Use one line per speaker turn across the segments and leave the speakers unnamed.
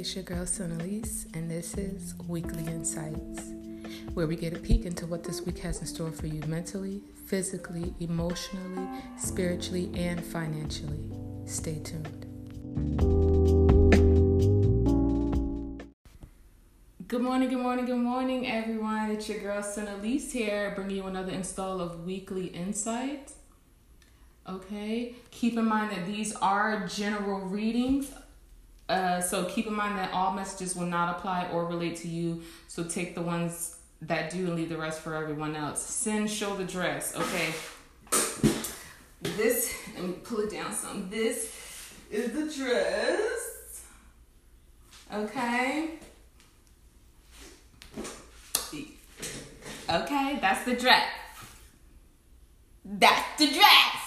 it's your girl Sonalise, and this is Weekly Insights, where we get a peek into what this week has in store for you mentally, physically, emotionally, spiritually, and financially. Stay tuned. Good morning, good morning, good morning, everyone. It's your girl Sonalise here, bringing you another install of Weekly Insights. Okay, keep in mind that these are general readings uh, so keep in mind that all messages will not apply or relate to you. So take the ones that do and leave the rest for everyone else. Send, show the dress. Okay. This, let me pull it down some. This is the dress. Okay. Okay, that's the dress. That's the dress.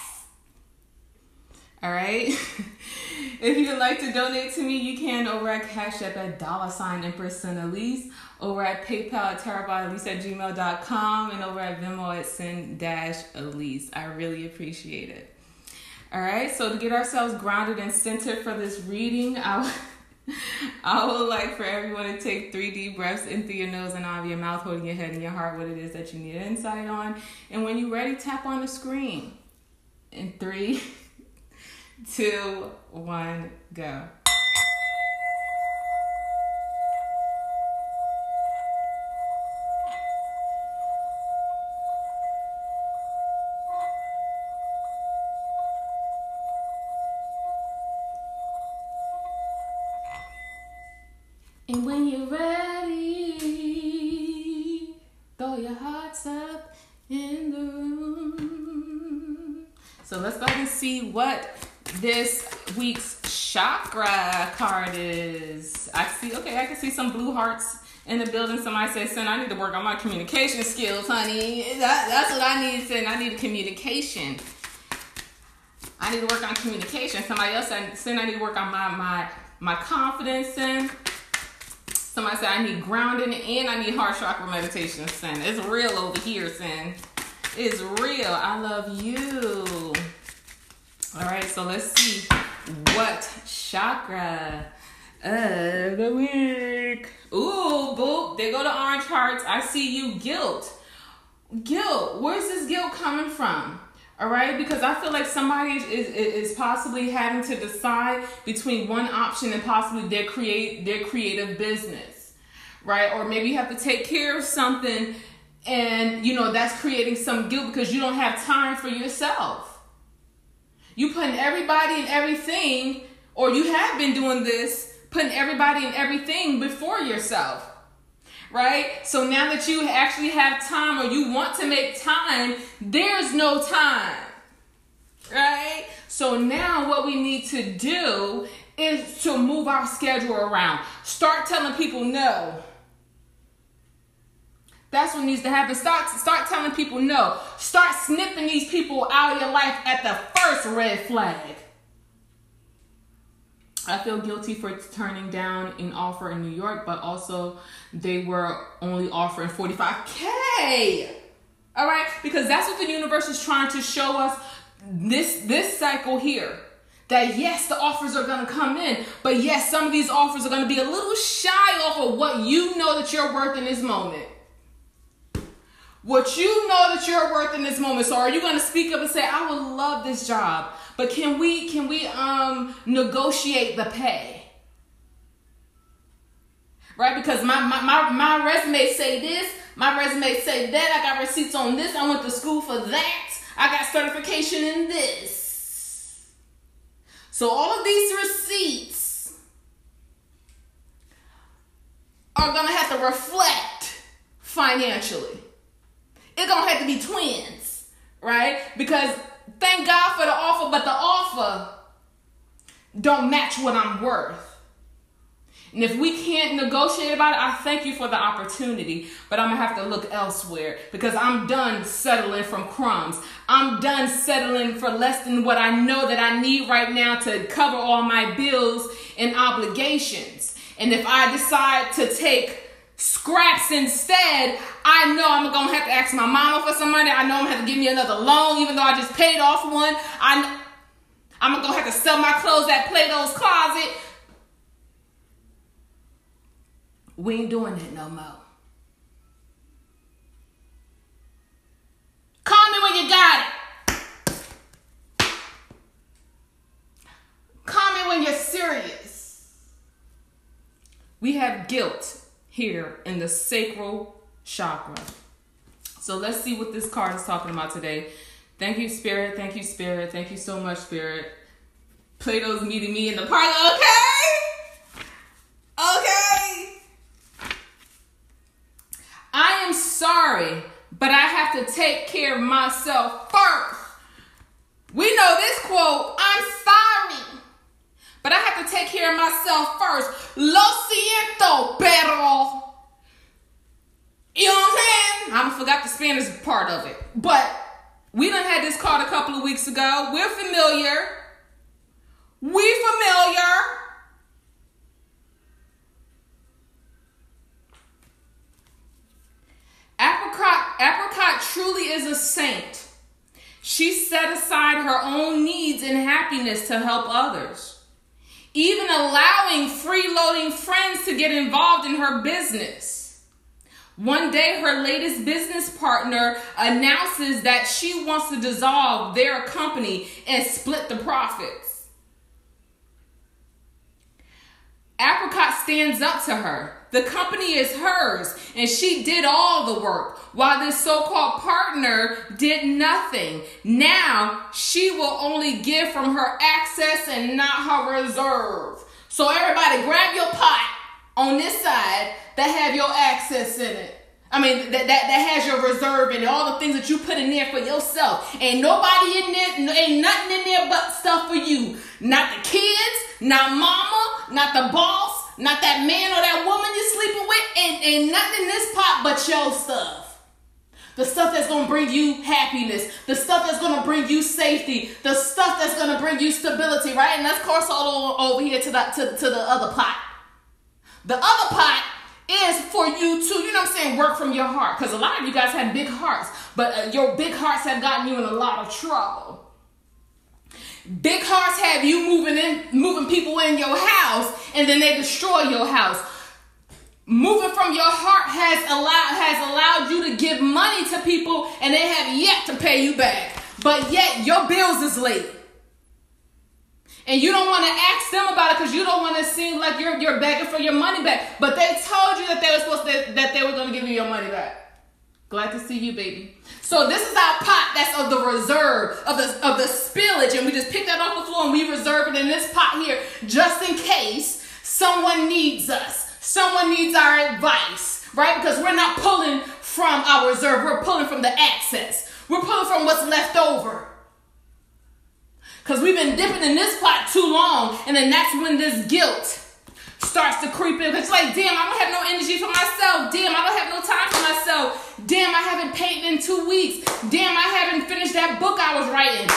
All right. if you'd like to donate to me, you can over at Cash App at dollar sign Empress Elise, over at PayPal at terabytelise at gmail.com, and over at Venmo at send dash Elise. I really appreciate it. All right, so to get ourselves grounded and centered for this reading, I, I would like for everyone to take three deep breaths in through your nose and out of your mouth, holding your head and your heart, what it is that you need insight on. And when you're ready, tap on the screen. In three, two, one, go. And when you're ready, throw your hearts up in the room. So let's go and see what this week's chakra card is. I see, okay, I can see some blue hearts in the building. Somebody said, Son, I need to work on my communication skills, honey. That, that's what I need, Son. I need communication. I need to work on communication. Somebody else said, Son, I need to work on my, my, my confidence, Son. Somebody said, I need grounding and I need heart chakra meditation, Sin. It's real over here, Sin. It's real. I love you. All right, so let's see what chakra of the week. Ooh, boop. they go to orange hearts. I see you. Guilt. Guilt. Where's this guilt coming from? All right, because I feel like somebody is, is, is possibly having to decide between one option and possibly their create their creative business, right? Or maybe you have to take care of something, and you know that's creating some guilt because you don't have time for yourself. You putting everybody and everything, or you have been doing this, putting everybody and everything before yourself. Right? So now that you actually have time or you want to make time, there's no time. Right? So now what we need to do is to move our schedule around. Start telling people no. That's what needs to happen. Start start telling people no. Start snipping these people out of your life at the first red flag. I feel guilty for turning down an offer in New York, but also they were only offering 45k. All right? Because that's what the universe is trying to show us this this cycle here. That yes, the offers are going to come in, but yes, some of these offers are going to be a little shy off of what you know that you're worth in this moment what you know that you're worth in this moment. So are you going to speak up and say, I would love this job, but can we can we um negotiate the pay? Right? Because my my, my, my resume say this, my resume say that, I got receipts on this, I went to school for that, I got certification in this. So all of these receipts are gonna have to reflect financially. It's gonna have to be twins, right? Because thank God for the offer, but the offer don't match what I'm worth. And if we can't negotiate about it, I thank you for the opportunity, but I'm gonna have to look elsewhere because I'm done settling from crumbs. I'm done settling for less than what I know that I need right now to cover all my bills and obligations. And if I decide to take scraps instead, I know I'm gonna have to ask my mama for some money. I know I'm gonna have to give me another loan, even though I just paid off one. I, I'm gonna have to sell my clothes at Plato's Closet. We ain't doing it no more. Call me when you got it. Call me when you're serious. We have guilt here in the sacral chakra. So let's see what this card is talking about today. Thank you, Spirit. Thank you, Spirit. Thank you so much, Spirit. Plato's meeting me in the parlor. Okay. Okay. I am sorry, but I have to take care of myself first. We know this quote I'm sorry, but I have to take care of myself first. Lo siento, pero. You know what I'm saying? I forgot part of it. But we done had this card a couple of weeks ago. We're familiar. We familiar. Apricot, Apricot truly is a saint. She set aside her own needs and happiness to help others, even allowing freeloading friends to get involved in her business. One day, her latest business partner announces that she wants to dissolve their company and split the profits. Apricot stands up to her. The company is hers, and she did all the work, while this so called partner did nothing. Now she will only give from her access and not her reserve. So, everybody, grab your pot on this side that have your access in it. I mean, that, that, that has your reserve and all the things that you put in there for yourself. Ain't nobody in there, ain't nothing in there but stuff for you. Not the kids, not mama, not the boss, not that man or that woman you're sleeping with, and, and nothing in this pot but your stuff. The stuff that's gonna bring you happiness, the stuff that's gonna bring you safety, the stuff that's gonna bring you stability, right? And let's cross all over here to the to, to the other pot. The other pot is for you to, you know what I'm saying, work from your heart. Because a lot of you guys have big hearts, but uh, your big hearts have gotten you in a lot of trouble. Big hearts have you moving in, moving people in your house, and then they destroy your house. Moving from your heart has allowed has allowed you to give money to people, and they have yet to pay you back. But yet your bills is late. And you don't want to ask them about it because you don't want to seem like you're you're begging for your money back. But they told you that they were supposed to that they were going to give you your money back. Glad to see you, baby. So this is our pot that's of the reserve of the of the spillage, and we just pick that off the floor and we reserve it in this pot here just in case someone needs us. Someone needs our advice, right? Because we're not pulling from our reserve, we're pulling from the access. We're pulling from what's left over. Because we've been dipping in this pot too long, and then that's when this guilt starts to creep in. It's like, damn, I don't have no energy for myself. Damn, I don't have no time for myself. Damn, I haven't painted in two weeks. Damn, I haven't finished that book I was writing.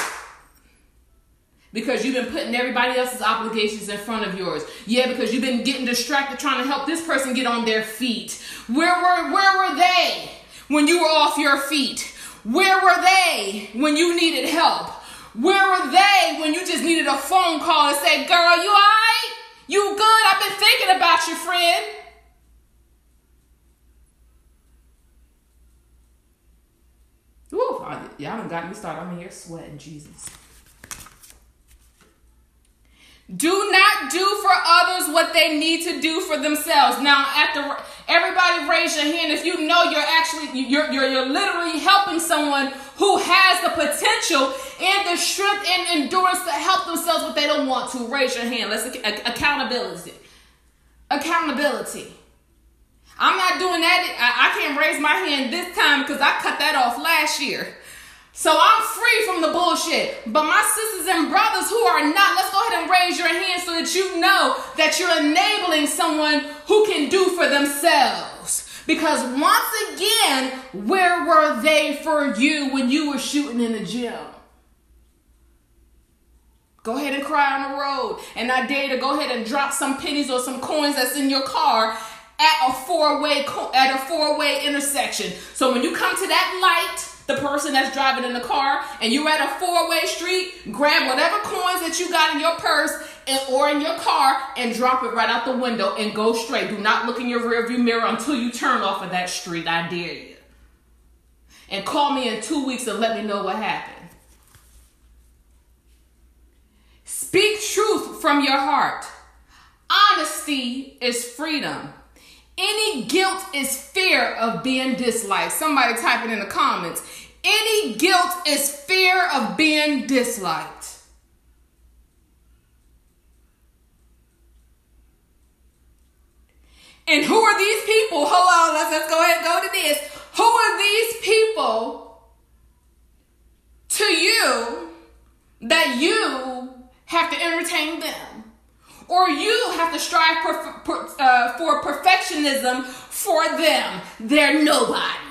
Because you've been putting everybody else's obligations in front of yours. Yeah, because you've been getting distracted trying to help this person get on their feet. Where were where were they when you were off your feet? Where were they when you needed help? Where were they when you just needed a phone call and said, girl, you alright? You good? I've been thinking about you, friend. Ooh, y'all done got me started. I'm here sweating, Jesus. Do not do for others what they need to do for themselves. Now, after everybody raise your hand if you know you're actually you're, you're you're literally helping someone who has the potential and the strength and endurance to help themselves, but they don't want to. Raise your hand. Let's accountability. Accountability. I'm not doing that. I, I can't raise my hand this time because I cut that off last year. So I'm free from the bullshit. But my sisters and brothers who are not, let's go ahead and raise your hand so that you know that you're enabling someone who can do for themselves. Because once again, where were they for you when you were shooting in the gym? Go ahead and cry on the road. And I dare to go ahead and drop some pennies or some coins that's in your car at a four-way at a four-way intersection. So when you come to that light, the person that's driving in the car, and you're at a four-way street, grab whatever coins that you got in your purse and, or in your car and drop it right out the window and go straight. Do not look in your rearview mirror until you turn off of that street. I dare you. And call me in two weeks and let me know what happened. Speak truth from your heart. Honesty is freedom. Any guilt is fear of being disliked. Somebody type it in the comments. Any guilt is fear of being disliked. And who are these people? Hold on, let's, let's go ahead and go to this. Who are these people to you that you have to entertain them? Or you have to strive per, uh, for perfectionism for them? They're nobody.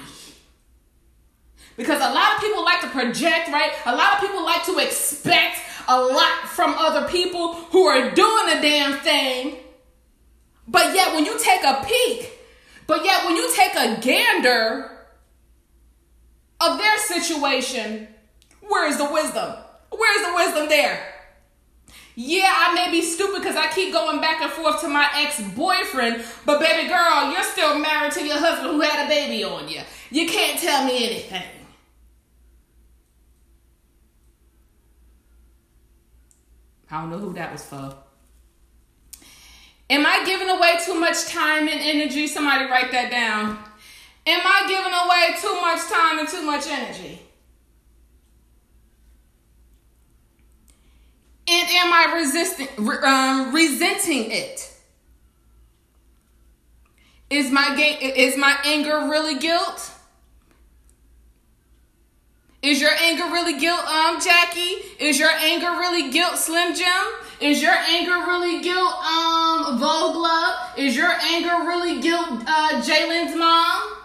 Because a lot of people like to project, right? A lot of people like to expect a lot from other people who are doing a damn thing. But yet, when you take a peek, but yet, when you take a gander of their situation, where is the wisdom? Where is the wisdom there? Yeah, I may be stupid because I keep going back and forth to my ex boyfriend, but baby girl, you're still married to your husband who had a baby on you. You can't tell me anything. I don't know who that was for. Am I giving away too much time and energy? Somebody write that down. Am I giving away too much time and too much energy? And am I resisting, um, resenting it? Is my is my anger really guilt? Is your anger really guilt, um, Jackie? Is your anger really guilt, Slim Jim? Is your anger really guilt, um, Vogla? Is your anger really guilt, uh, Jalen's mom?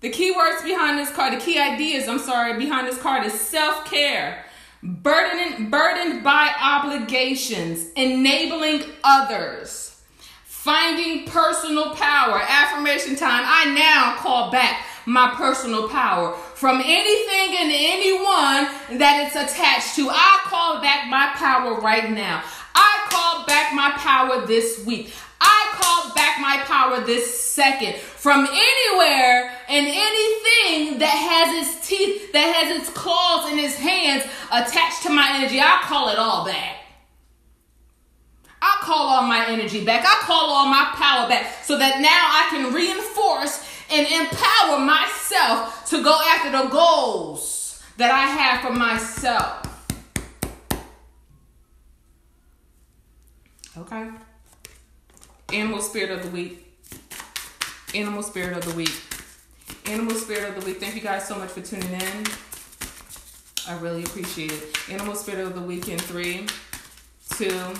The key words behind this card, the key ideas, I'm sorry, behind this card is self care burdened, burdened by obligations, enabling others, finding personal power. Affirmation time. I now call back my personal power from anything and anyone that it's attached to. I call back my power right now. I call back my power this week. I call back my power this second from anywhere and anything that has its teeth, that has its claws and its hands attached to my energy. I call it all back. I call all my energy back. I call all my power back so that now I can reinforce and empower myself to go after the goals that I have for myself. Okay. Animal spirit of the week. Animal spirit of the week. Animal spirit of the week. Thank you guys so much for tuning in. I really appreciate it. Animal spirit of the week in three, two,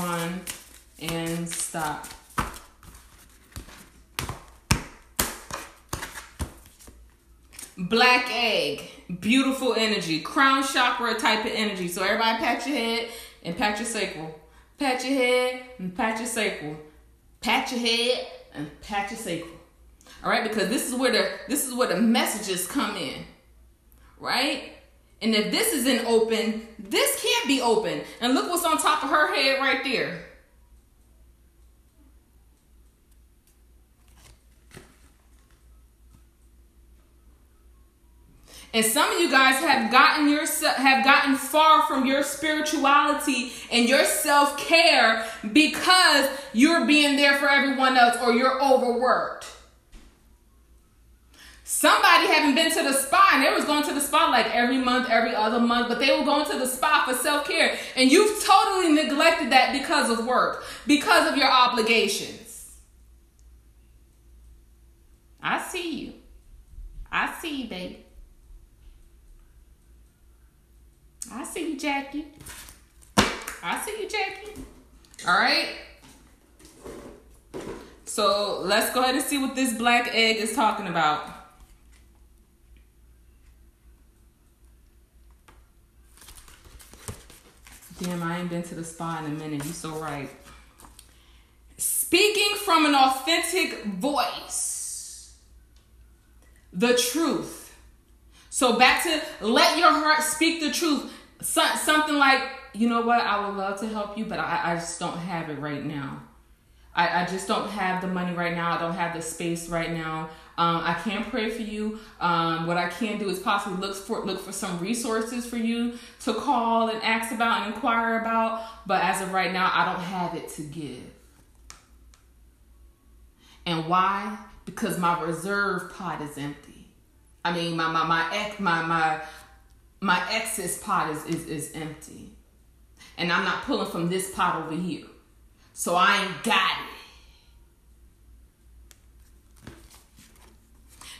one, and stop. Black egg, beautiful energy, crown chakra type of energy. So everybody pat your head and pat your sacral. Pat your head and pat your sacral. Pat your head and pat your sacral. All right, because this is where the this is where the messages come in. Right? And if this isn't open, this can't be open. And look what's on top of her head right there. And some of you guys have gotten your have gotten far from your spirituality and your self-care because you're being there for everyone else or you're overworked. Somebody haven't been to the spa and they was going to the spa like every month, every other month, but they were going to the spa for self-care. And you've totally neglected that because of work, because of your obligations. I see you. I see you, baby. I see Jackie. I see you, Jackie. All right. So let's go ahead and see what this black egg is talking about. Damn, I ain't been to the spa in a minute. You so right. Speaking from an authentic voice. The truth. So back to let your heart speak the truth. So, something like, you know what, I would love to help you, but I, I just don't have it right now. I, I just don't have the money right now. I don't have the space right now. Um, I can pray for you. Um, what I can do is possibly look for look for some resources for you to call and ask about and inquire about. But as of right now, I don't have it to give. And why? Because my reserve pot is empty. I mean, my my my my my my excess pot is is, is empty, and I'm not pulling from this pot over here. So I ain't got it.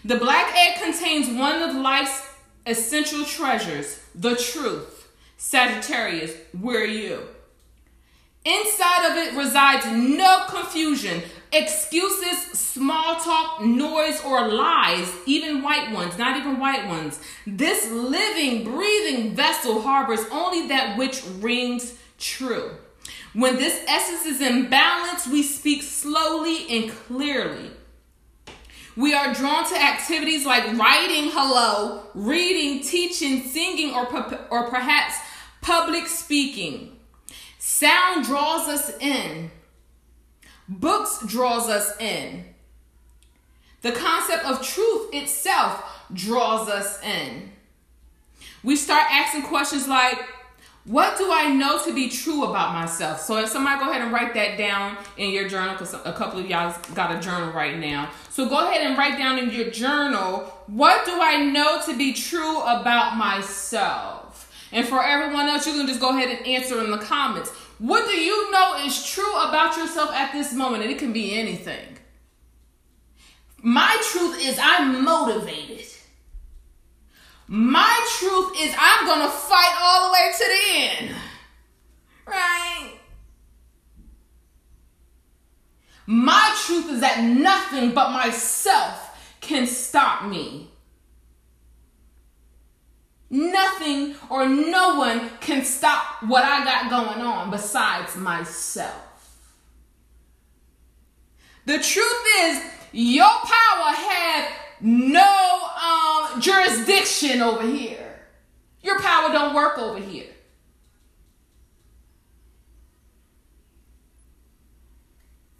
The black egg contains one of life's essential treasures, the truth. Sagittarius, where are you? Inside of it resides no confusion, excuses, small talk, noise, or lies, even white ones, not even white ones. This living, breathing vessel harbors only that which rings true. When this essence is in balance, we speak slowly and clearly. We are drawn to activities like writing hello, reading, teaching, singing, or, or perhaps public speaking. Sound draws us in. Books draws us in. The concept of truth itself draws us in. We start asking questions like, what do I know to be true about myself? So if somebody go ahead and write that down in your journal, because a couple of y'all got a journal right now. So go ahead and write down in your journal, what do I know to be true about myself? And for everyone else, you can just go ahead and answer in the comments. What do you know is true about yourself at this moment? And it can be anything. My truth is I'm motivated. My truth is I'm going to fight all the way to the end. Right? My truth is that nothing but myself can stop me. Nothing or no one can stop what I got going on besides myself. The truth is, your power had no um, jurisdiction over here. Your power don't work over here.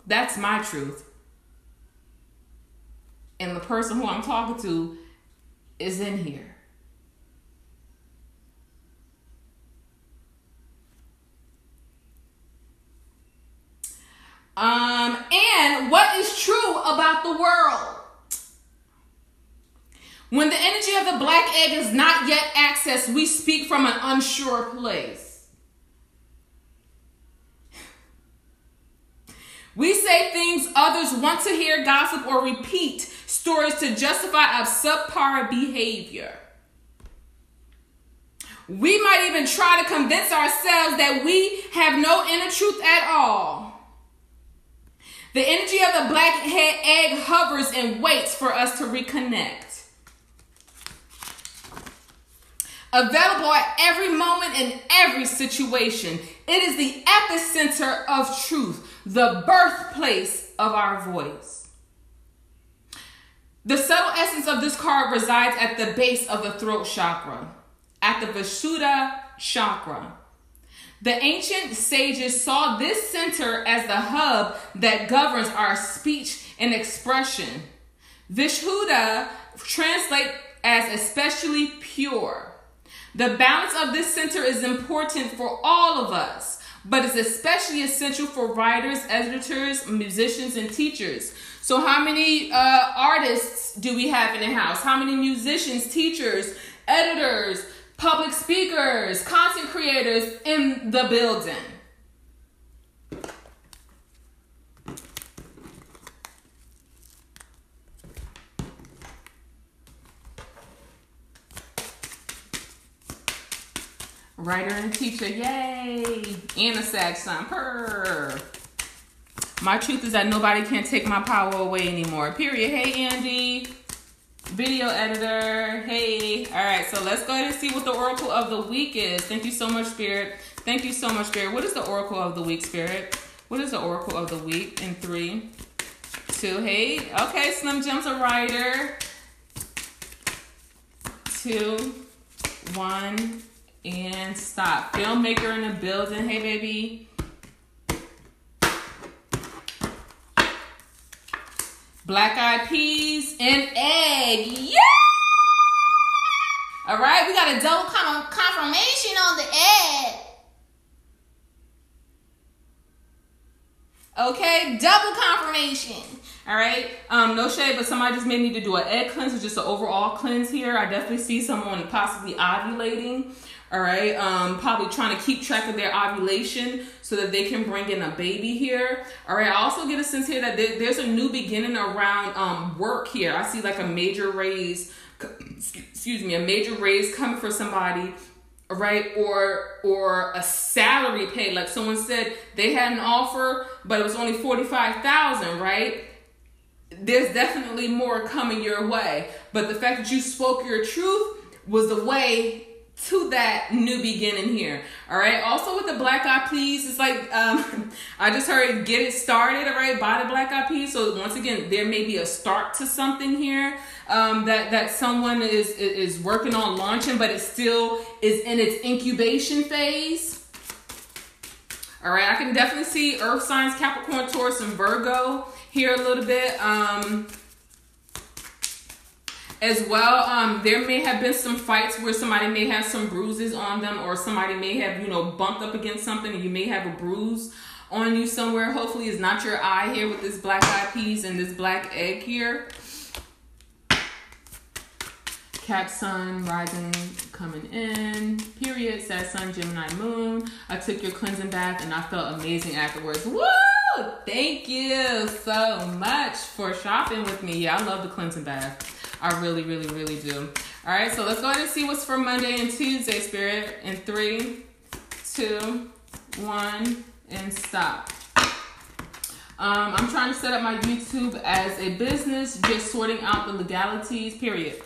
That's my truth. And the person who I'm talking to is in here. Um, and what is true about the world? When the energy of the black egg is not yet accessed, we speak from an unsure place. We say things others want to hear, gossip, or repeat stories to justify our subpar behavior. We might even try to convince ourselves that we have no inner truth at all. The energy of the black egg hovers and waits for us to reconnect. available at every moment in every situation. It is the epicenter of truth, the birthplace of our voice. The subtle essence of this card resides at the base of the throat chakra, at the Vishuddha chakra. The ancient sages saw this center as the hub that governs our speech and expression. Vishuddha translate as especially pure. The balance of this center is important for all of us, but it's especially essential for writers, editors, musicians, and teachers. So, how many uh, artists do we have in the house? How many musicians, teachers, editors, public speakers, content creators in the building? Writer and teacher, yay! And a Sag purr. My truth is that nobody can take my power away anymore. Period. Hey, Andy. Video editor. Hey. All right, so let's go ahead and see what the oracle of the week is. Thank you so much, Spirit. Thank you so much, Spirit. What is the oracle of the week, Spirit? What is the oracle of the week in three, two? Hey, okay, Slim Jim's a writer. Two, one, and stop. Filmmaker in the building. Hey, baby. Black eyed peas and egg. Yeah! All right, we got a double confirmation on the egg. Okay, double confirmation. All right, um, no shade, but somebody just may need to do an egg cleanse or just an overall cleanse here. I definitely see someone possibly ovulating. All right, um, probably trying to keep track of their ovulation so that they can bring in a baby here. All right, I also get a sense here that there, there's a new beginning around um, work here. I see like a major raise, excuse me, a major raise coming for somebody right or or a salary pay like someone said they had an offer but it was only 45,000 right there's definitely more coming your way but the fact that you spoke your truth was the way to that new beginning here. All right. Also with the black eyed peas, it's like um, I just heard get it started. All right, by the black eyed peas. So once again, there may be a start to something here um, that that someone is is working on launching, but it still is in its incubation phase. All right, I can definitely see Earth signs, Capricorn, Taurus, and Virgo here a little bit. Um, as well um, there may have been some fights where somebody may have some bruises on them or somebody may have you know bumped up against something and you may have a bruise on you somewhere hopefully it's not your eye here with this black eyed peas and this black egg here Cap Sun rising coming in. Period. Sag Sun Gemini Moon. I took your cleansing bath and I felt amazing afterwards. Woo! Thank you so much for shopping with me. Yeah, I love the cleansing bath. I really, really, really do. All right, so let's go ahead and see what's for Monday and Tuesday, Spirit. In three, two, one, and stop. Um, I'm trying to set up my YouTube as a business, just sorting out the legalities, period.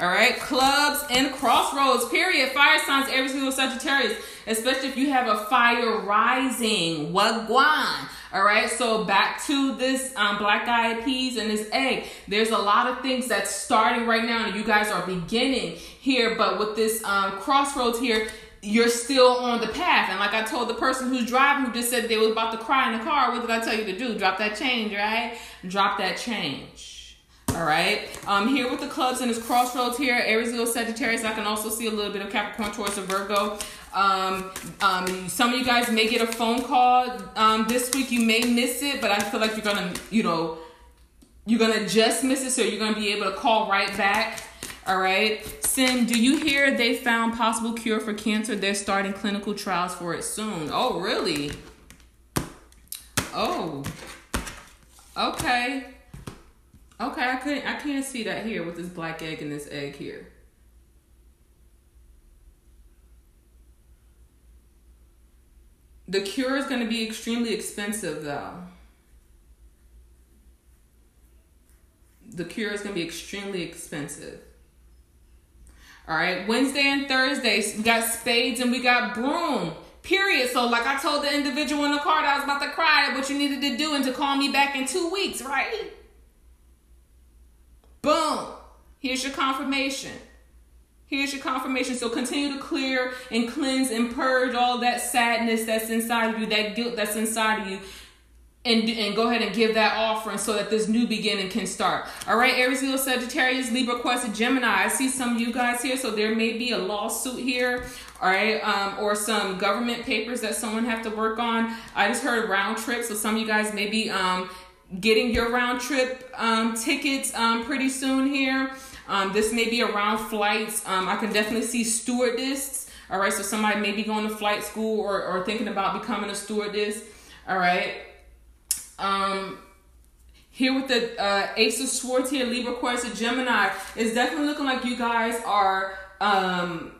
All right, clubs and crossroads, period. Fire signs, every single Sagittarius, especially if you have a fire rising. Wagwan. All right, so back to this um, black eyed peas and this egg. There's a lot of things that's starting right now, and you guys are beginning here. But with this um, crossroads here, you're still on the path. And like I told the person who's driving, who just said they was about to cry in the car, what did I tell you to do? Drop that change, right? Drop that change. All right. Um, here with the clubs and this crossroads here, Aries, Leo, Sagittarius. I can also see a little bit of Capricorn, Taurus, and Virgo. Um, um, some of you guys may get a phone call um, this week. You may miss it, but I feel like you're gonna, you know, you're gonna just miss it, so you're gonna be able to call right back. All right. Sin, do you hear they found possible cure for cancer? They're starting clinical trials for it soon. Oh, really? Oh. Okay. Okay, I couldn't I can't see that here with this black egg and this egg here. The cure is going to be extremely expensive, though. The cure is going to be extremely expensive. All right, Wednesday and Thursday, we got spades and we got broom. Period. So, like I told the individual in the car that I was about to cry, what you needed to do and to call me back in two weeks, right? Boom. Here's your confirmation. Here's your confirmation. So continue to clear and cleanse and purge all that sadness that's inside of you, that guilt that's inside of you. And, and go ahead and give that offering so that this new beginning can start. All right, Aries, Leo, Sagittarius, Libra, Aquarius, Gemini. I see some of you guys here, so there may be a lawsuit here, all right, um, or some government papers that someone have to work on. I just heard round trip, so some of you guys may be um, getting your round trip um, tickets um, pretty soon here. Um, this may be around flights. Um, I can definitely see stewardess. All right, so somebody may be going to flight school or, or thinking about becoming a stewardess. All right. Um, here with the uh, Ace of Swords here, Libra, Aquarius, Gemini, it's definitely looking like you guys are um,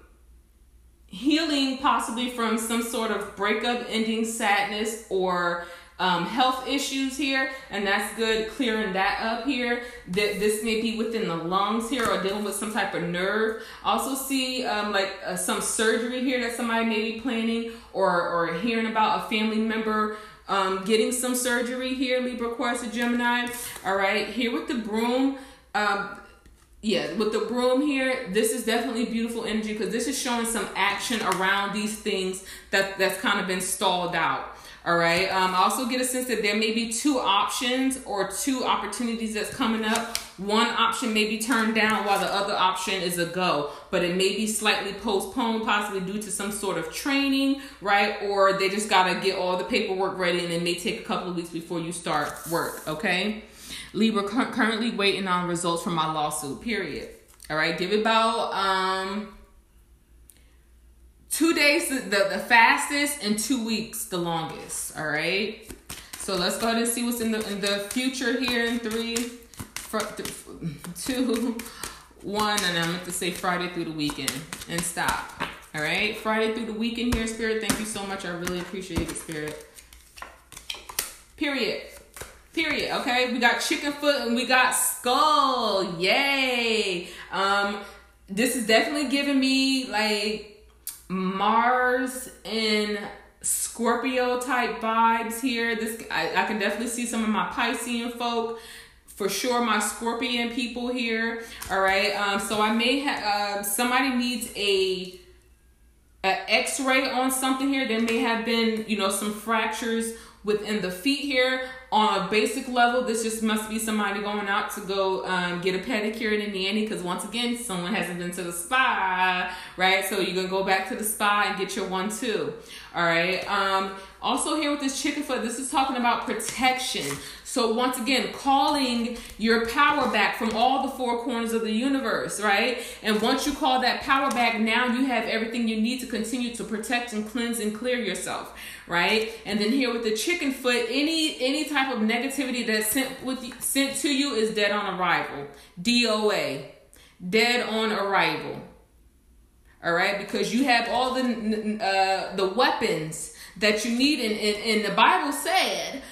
healing possibly from some sort of breakup, ending, sadness, or um, health issues here, and that's good clearing that up here. That this may be within the lungs here or dealing with some type of nerve. Also see um, like uh, some surgery here that somebody may be planning or or hearing about a family member um, getting some surgery here. Libra, Aquarius, Gemini. All right, here with the broom. Um, yeah, with the broom here, this is definitely beautiful energy because this is showing some action around these things that that's kind of been stalled out. All right. Um, I also get a sense that there may be two options or two opportunities that's coming up. One option may be turned down while the other option is a go, but it may be slightly postponed, possibly due to some sort of training, right? Or they just got to get all the paperwork ready and it may take a couple of weeks before you start work, okay? Libra currently waiting on results from my lawsuit, period. All right. Give it about, um, two days the, the fastest and two weeks the longest all right? So let's go ahead and see what's in the in the future here in three two one and i'm going to say friday through the weekend and stop all right? Friday through the weekend here spirit thank you so much. I really appreciate it spirit. Period. Period okay? We got chicken foot and we got skull yay! Um this is definitely giving me like Mars and Scorpio type vibes here. This I, I can definitely see some of my Piscean folk. For sure, my Scorpion people here. All right. Um. So I may have uh, somebody needs a an X-ray on something here. There may have been you know some fractures within the feet here on a basic level this just must be somebody going out to go um, get a pedicure and a nanny because once again someone hasn't been to the spa right? So you're gonna go back to the spa and get your one too all right? Um, also here with this chicken foot this is talking about protection. So once again calling your power back from all the four corners of the universe right? And once you call that power back now you have everything you need to continue to protect and cleanse and clear yourself right and then here with the chicken foot any any type of negativity that's sent with sent to you is dead on arrival. DOA. Dead on arrival. All right, because you have all the uh, the weapons that you need, and, and, and the Bible said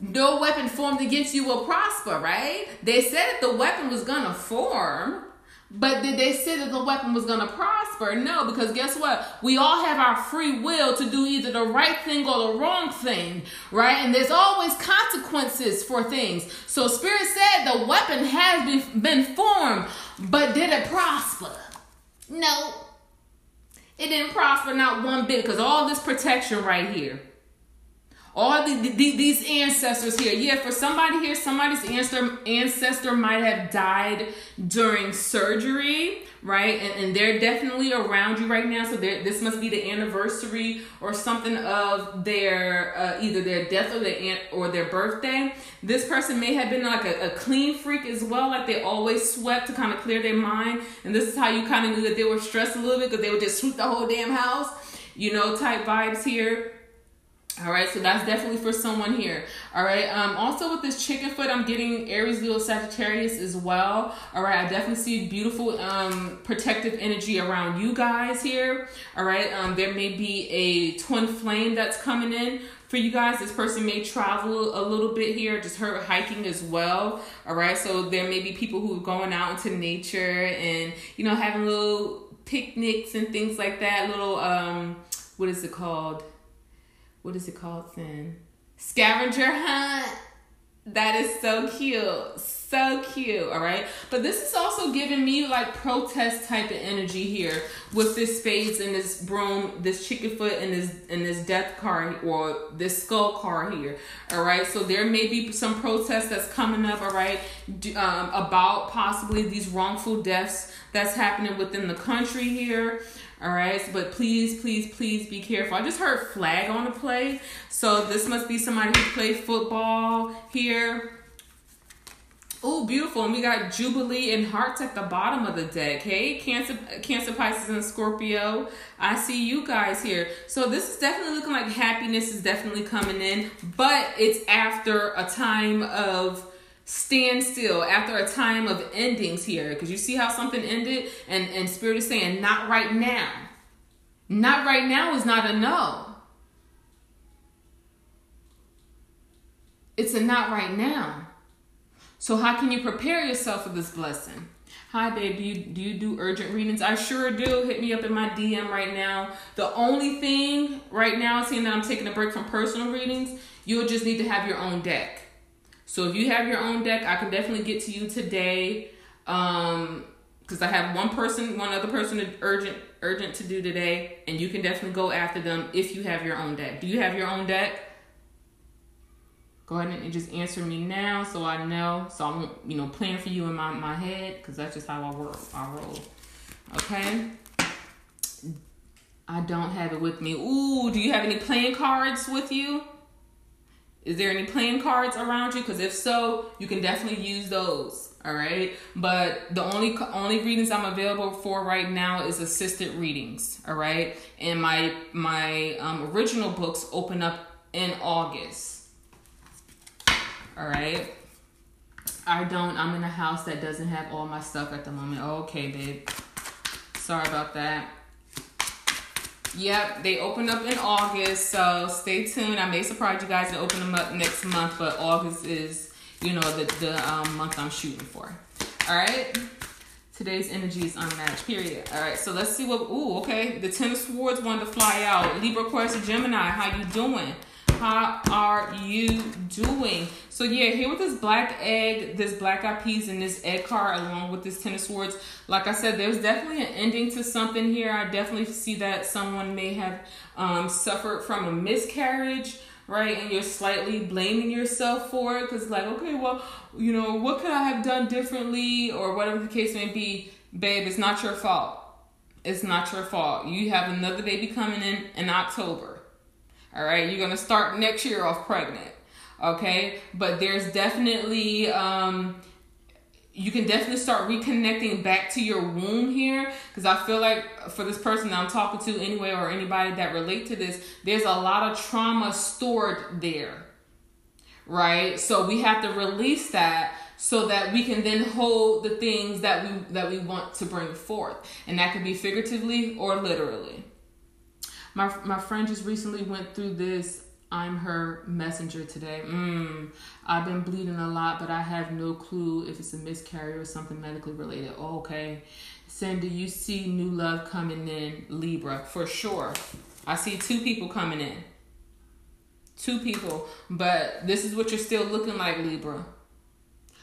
no weapon formed against you will prosper, right? They said the weapon was gonna form, but did they say that the weapon was going to prosper? No, because guess what? We all have our free will to do either the right thing or the wrong thing, right? And there's always consequences for things. So Spirit said the weapon has been, been formed, but did it prosper? No. It didn't prosper not one bit because all this protection right here all the, the, these ancestors here. Yeah for somebody here somebody's ancestor ancestor might have died during surgery right? And, and they're definitely around you right now. So this must be the anniversary or something of their uh, either their death or their aunt or their birthday. This person may have been like a, a clean freak as well like they always swept to kind of clear their mind. And this is how you kind of knew that they were stressed a little bit because they would just sweep the whole damn house you know type vibes here all right, so that's definitely for someone here. All right, um, also with this chicken foot, I'm getting Aries, Leo, Sagittarius as well. All right, I definitely see beautiful um, protective energy around you guys here. All right, um, there may be a twin flame that's coming in for you guys. This person may travel a little bit here, just her hiking as well. All right, so there may be people who are going out into nature and you know having little picnics and things like that. Little um, what is it called? What is it called, Sin? Scavenger hunt. That is so cute. So cute, all right? But this is also giving me like protest type of energy here with this spades and this broom, this chicken foot and this and this death card or this skull card here, all right? So there may be some protest that's coming up, all right, um, about possibly these wrongful deaths that's happening within the country here. All right, but please, please, please be careful. I just heard flag on the play, so this must be somebody who played football here. Oh, beautiful. And we got Jubilee and Hearts at the bottom of the deck. Hey, Cancer, Cancer, Pisces, and Scorpio. I see you guys here. So this is definitely looking like happiness is definitely coming in, but it's after a time of stand still after a time of endings here because you see how something ended and and spirit is saying not right now not right now is not a no it's a not right now. So how can you prepare yourself for this blessing? Hi babe, do you do you do urgent readings? I sure do. Hit me up in my DM right now. The only thing right now, seeing that I'm taking a break from personal readings, you'll just need to have your own deck. So if you have your own deck, I can definitely get to you today. Um, because I have one person, one other person urgent urgent to do today, and you can definitely go after them if you have your own deck. Do you have your own deck? Go ahead and just answer me now so I know. So I won't, you know, plan for you in my, my head because that's just how I work. I roll. Okay. I don't have it with me. Ooh, do you have any playing cards with you? Is there any playing cards around you? Because if so, you can definitely use those. All right, but the only only readings I'm available for right now is assisted readings. All right, and my my um, original books open up in August. All right. I don't. I'm in a house that doesn't have all my stuff at the moment. okay, babe. Sorry about that. Yep, they open up in August, so stay tuned. I may surprise you guys and open them up next month, but August is, you know, the the um, month I'm shooting for. All right. Today's energy is unmatched. Period. All right. So let's see what. Ooh, okay. The Ten of Swords wanted to fly out. Libra, Aquarius, Gemini. How you doing? How are you doing? So yeah, here with this black egg, this black eyed peas, and this egg card, along with this ten of swords. Like I said, there's definitely an ending to something here. I definitely see that someone may have um, suffered from a miscarriage right? And you're slightly blaming yourself for it because, like, okay, well, you know, what could I have done differently, or whatever the case may be, babe, it's not your fault. It's not your fault. You have another baby coming in in October. All right, you're gonna start next year off pregnant. Okay, but there's definitely um, you can definitely start reconnecting back to your womb here because I feel like for this person I'm talking to anyway or anybody that relate to this, there's a lot of trauma stored there. Right? So we have to release that so that we can then hold the things that we that we want to bring forth. And that could be figuratively or literally. My my friend just recently went through this. I'm her messenger today. Mm, I've been bleeding a lot, but I have no clue if it's a miscarriage or something medically related. Okay. Cindy, you see new love coming in Libra for sure. I see two people coming in. Two people, but this is what you're still looking like, Libra.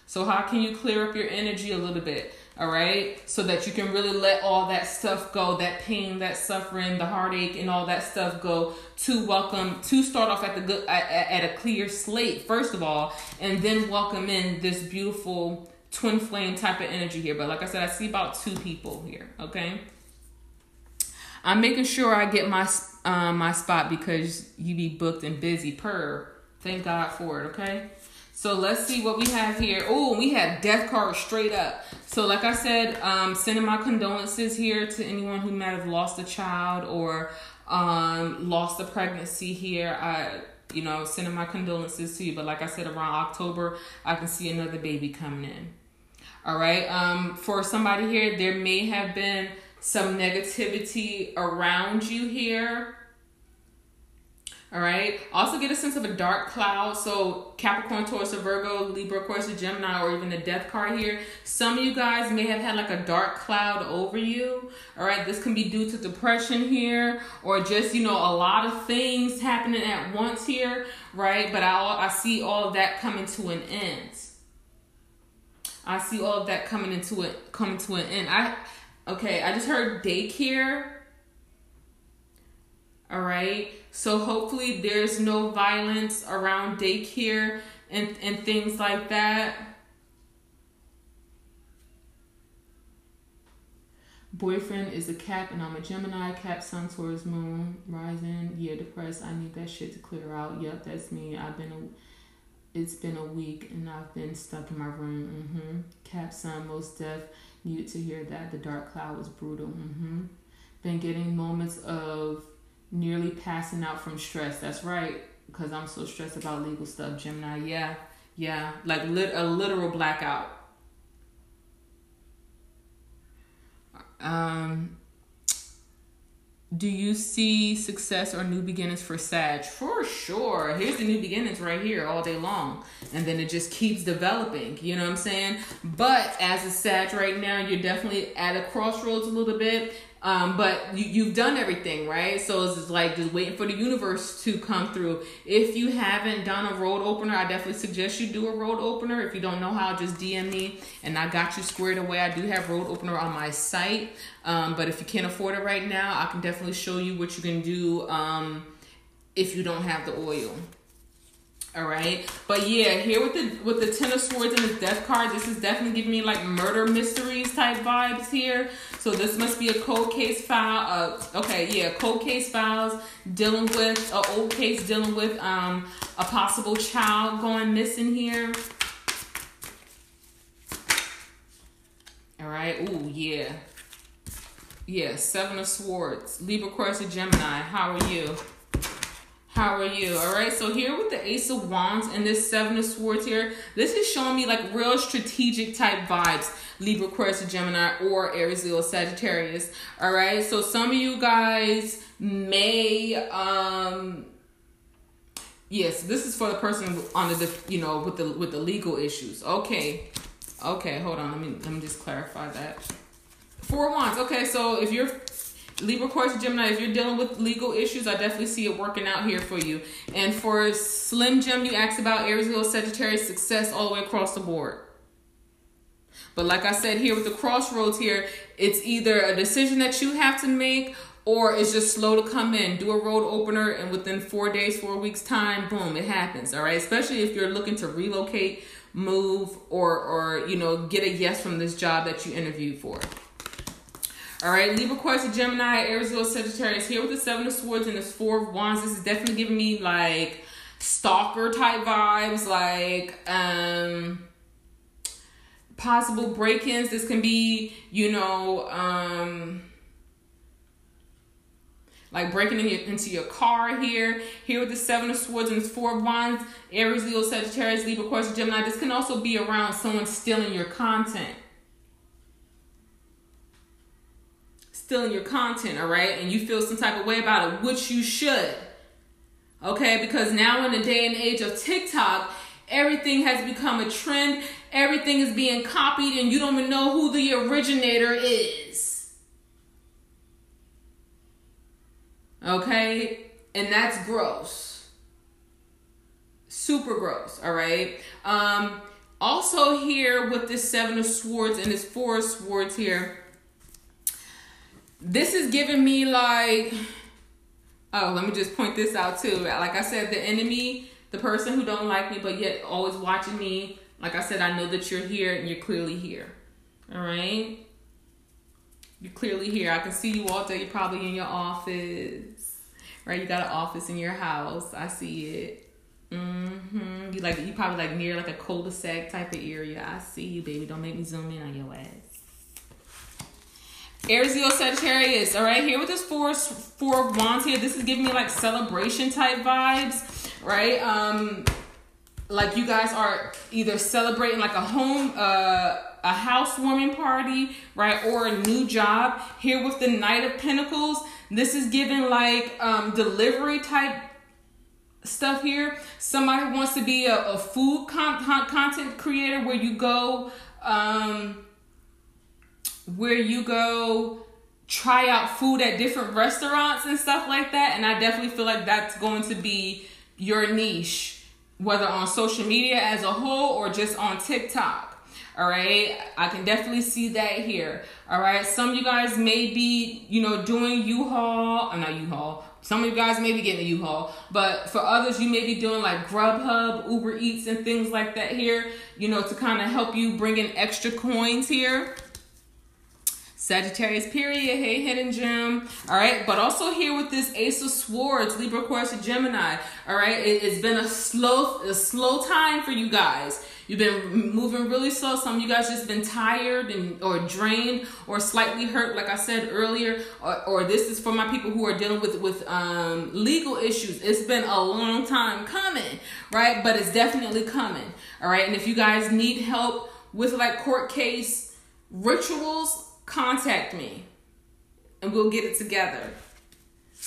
So, how can you clear up your energy a little bit? All right? So that you can really let all that stuff go that pain that suffering the heartache and all that stuff go to welcome to start off at the good at, at a clear slate first of all and then welcome in this beautiful twin flame type of energy here. But like i said i see about two people here okay? I'm making sure i get my um, my spot because you be booked and busy per. Thank god for it okay so let's see what we have here. Oh, we have death card straight up. So like I said, um, sending my condolences here to anyone who might have lost a child or um, lost a pregnancy here. I, you know, sending my condolences to you. But like I said, around October, I can see another baby coming in. All right. Um, for somebody here, there may have been some negativity around you here all right. Also get a sense of a dark cloud. So Capricorn, Taurus, Virgo, Libra, or Gemini, or even the death card here. Some of you guys may have had like a dark cloud over you. All right. This can be due to depression here or just, you know, a lot of things happening at once here. Right. But I, I see all of that coming to an end. I see all of that coming into it, coming to an end. I, okay. I just heard daycare. All right. So hopefully there's no violence around daycare and, and things like that. Boyfriend is a Cap and I'm a Gemini. Cap, Sun, Taurus, Moon, Rising. Yeah, depressed. I need that shit to clear out. Yep, that's me. I've been a, it's been a week and I've been stuck in my room. Mm-hmm. Cap, Sun, most deaf. Needed to hear that. The dark cloud was brutal. Mm-hmm. Been getting moments of nearly passing out from stress. That's right, because I'm so stressed about legal stuff. Gemini, yeah, yeah, like lit- a literal blackout. Um, do you see success or new beginnings for Sag? For sure. Here's the new beginnings right here all day long. And then it just keeps developing. You know what I'm saying? But as a Sag right now, you're definitely at a crossroads a little bit. Um, but you, you've done everything, right? So it's just like just waiting for the universe to come through. If you haven't done a road opener, I definitely suggest you do a road opener. If you don't know how, just DM me and I got you squared away. I do have road opener on my site. Um, but if you can't afford it right now, I can definitely show you what you can do um, if you don't have the oil. All right, but yeah, here with the with the Ten of Swords and the Death card, this is definitely giving me like murder mysteries type vibes here. So this must be a cold case file. Uh, okay, yeah, cold case files dealing with an old case dealing with um a possible child going missing here. All right. Ooh, yeah. Yeah, Seven of Swords, Libra, Aquarius, Gemini. How are you? How are you? All right. So here with the Ace of Wands and this Seven of Swords here, this is showing me like real strategic type vibes. Libra, Aquarius, Gemini, or Aries, Leo, Sagittarius. All right. So some of you guys may, um, yes, this is for the person on the, you know, with the with the legal issues. Okay. Okay. Hold on. Let me let me just clarify that. Four wands. Okay. So if you're Libra, Course, Gemini, if you're dealing with legal issues, I definitely see it working out here for you. And for Slim Jim, you asked about Aries, Leo, Sagittarius success all the way across the board. But like I said here with the crossroads here, it's either a decision that you have to make or it's just slow to come in. Do a road opener and within four days, four weeks time, boom, it happens. All right. Especially if you're looking to relocate, move, or or you know, get a yes from this job that you interviewed for. All right, Libra, Aquarius, Gemini, Aries, Leo, Sagittarius. Here with the Seven of Swords and this Four of Wands. This is definitely giving me like stalker type vibes, like um possible break-ins. This can be, you know, um like breaking in your, into your car here. Here with the Seven of Swords and Four of Wands, Aries, Leo, Sagittarius, Libra, Aquarius, Gemini. This can also be around someone stealing your content. Stealing your content, all right? And you feel some type of way about it, which you should. Okay? Because now in the day and age of TikTok, everything has become a trend. Everything is being copied and you don't even know who the originator is. Okay? And that's gross. Super gross, all right? Um also here with this 7 of swords and this 4 of swords here, this is giving me like oh let me just point this out too. Like i said the enemy the person who don't like me but yet always watching me like i said i know that you're here and you're clearly here. All right? You're clearly here. I can see you all day. You're probably in your office. Right? You got an office in your house. I see it. Mm-hmm. You like you probably like near like a cul-de-sac type of area. I see you baby. Don't make me zoom in on your ass Aries, Leo, Sagittarius. All right, here with this four four wands here. This is giving me like celebration type vibes, right? Um, like you guys are either celebrating like a home, uh, a housewarming party, right, or a new job. Here with the Knight of Pentacles, this is giving like um delivery type stuff here. Somebody wants to be a, a food con- content creator where you go um where you go try out food at different restaurants and stuff like that. And I definitely feel like that's going to be your niche, whether on social media as a whole or just on TikTok. All right, I can definitely see that here. All right, some of you guys may be, you know, doing U-Haul. I'm not U-Haul. Some of you guys may be getting a U-Haul, but for others, you may be doing like Grubhub, Uber Eats, and things like that here. You know, to kind of help you bring in extra coins here. Sagittarius period. Hey, hidden gem. All right. But also here with this Ace of Swords, Libra, Aquarius, Gemini. All right. It, has been a slow, a slow time for you guys. You've been moving really slow. Some of you guys just been tired and or drained or slightly hurt, like I said earlier. Or, or this is for my people who are dealing with with um, legal issues. It's been a long time coming, right? But it's definitely coming. All right. And if you guys need help with like court case rituals contact me and we'll get it together.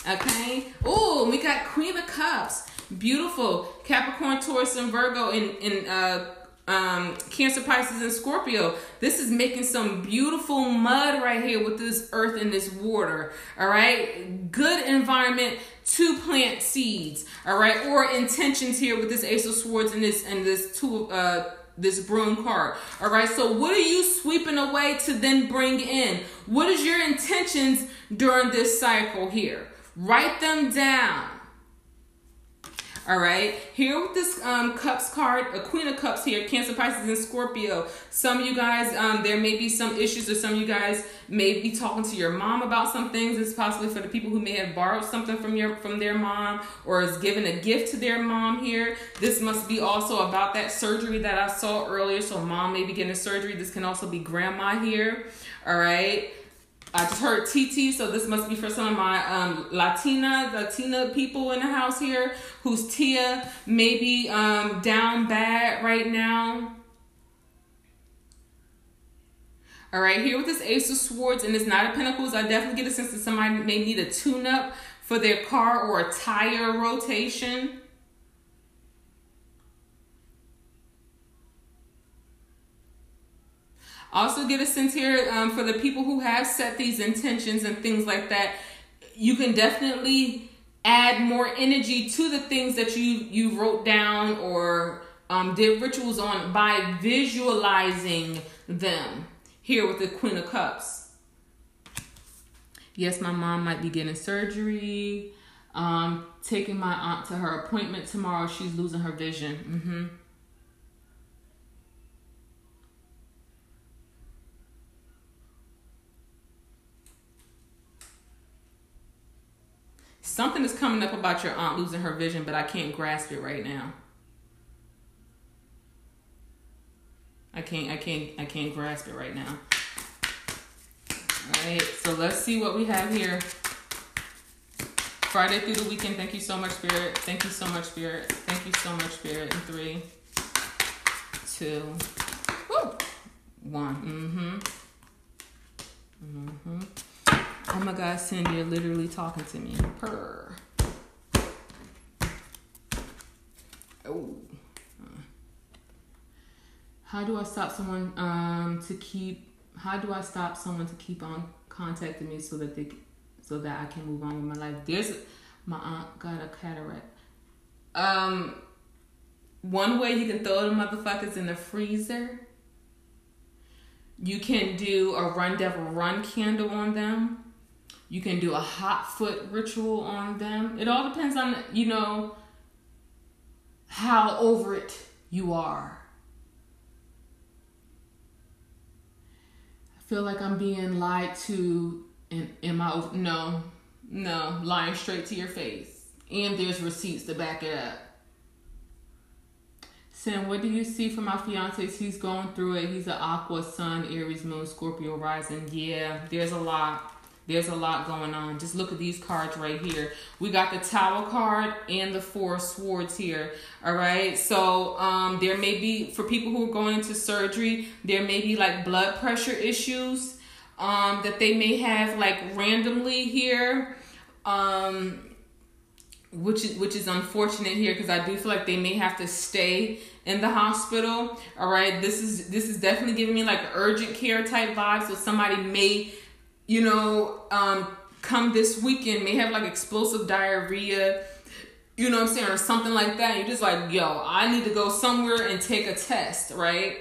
Okay. Oh, we got Queen of Cups. Beautiful. Capricorn, Taurus, and Virgo in in uh um, Cancer, Pisces, and Scorpio. This is making some beautiful mud right here with this earth and this water. All right. Good environment to plant seeds. All right. Or intentions here with this Ace of Swords and this and this two uh this broom card. All right. So what are you sweeping away to then bring in? What is your intentions during this cycle here? Write them down. All right, here with this um, Cups card, a Queen of Cups here, Cancer, Pisces, and Scorpio. Some of you guys, um, there may be some issues, or some of you guys may be talking to your mom about some things. It's possibly for the people who may have borrowed something from your from their mom, or is given a gift to their mom here. This must be also about that surgery that I saw earlier. So mom may be getting a surgery. This can also be grandma here. All right. I just heard TT, so this must be for some of my um, Latina Latina people in the house here who's Tia maybe um, down bad right now. All right, here with this Ace of Swords and this Knight of Pentacles, I definitely get a sense that somebody may need a tune-up for their car or a tire rotation. Also, get a sense here um, for the people who have set these intentions and things like that. You can definitely add more energy to the things that you you wrote down or um, did rituals on by visualizing them. Here with the Queen of Cups. Yes, my mom might be getting surgery. Um, taking my aunt to her appointment tomorrow. She's losing her vision. Mm-hmm. Something is coming up about your aunt losing her vision, but I can't grasp it right now. I can't I can't I can't grasp it right now. Alright, so let's see what we have here. Friday through the weekend. Thank you so much, Spirit. Thank you so much, Spirit. Thank you so much, Spirit. In three, two, woo, one. Mm-hmm. Mm-hmm. Oh my God, Cindy, you're literally talking to me. Purr. Oh. How do I stop someone um, to keep? How do I stop someone to keep on contacting me so that they, so that I can move on with my life? There's my aunt got a cataract. Um, one way you can throw the motherfuckers in the freezer. You can do a run devil run candle on them. You can do a hot foot ritual on them. It all depends on, you know, how over it you are. I feel like I'm being lied to. And am I? No, no, lying straight to your face. And there's receipts to back it up. Sam, what do you see for my fiance? He's going through it. He's an Aqua Sun, Aries Moon, Scorpio rising. Yeah, there's a lot. There's a lot going on. Just look at these cards right here. We got the Tower card and the Four Swords here. All right. So um, there may be, for people who are going into surgery, there may be like blood pressure issues um, that they may have like randomly here. Um, which is which is unfortunate here because I do feel like they may have to stay in the hospital. All right, this is this is definitely giving me like urgent care type vibes. So somebody may you know, um, come this weekend may have like explosive diarrhea, you know what I'm saying, or something like that. You're just like, yo, I need to go somewhere and take a test, right?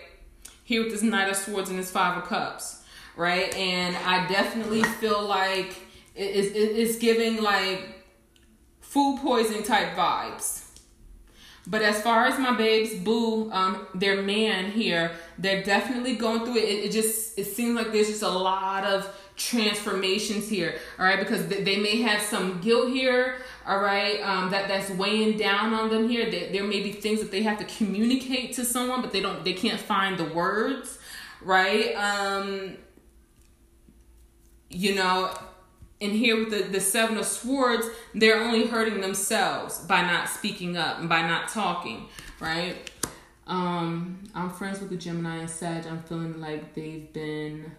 Here with this Knight of Swords and this Five of Cups, right? And I definitely feel like it's giving like food poisoning type vibes. But as far as my babes, boo, um, their man here, they're definitely going through it. it. It just it seems like there's just a lot of transformations here all right? Because they may have some guilt here all right um, that that's weighing down on them here. There, there may be things that they have to communicate to someone but they don't they can't find the words right? Um you know and here with the, the seven of swords they're only hurting themselves by not speaking up and by not talking right? Um i'm friends with the gemini and sag. I'm feeling like they've been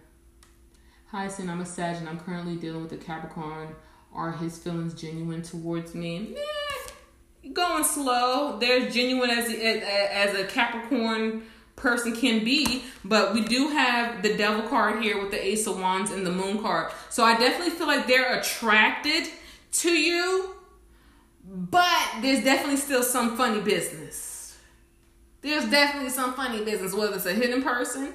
Hi, Sin. I'm a Sag and I'm currently dealing with a Capricorn Are his feelings genuine towards me? Eh, going slow. They're genuine as as a Capricorn person can be, but we do have the devil card here with the ace of wands and the moon card. So I definitely feel like they're attracted to you, but there's definitely still some funny business. There's definitely some funny business, whether it's a hidden person,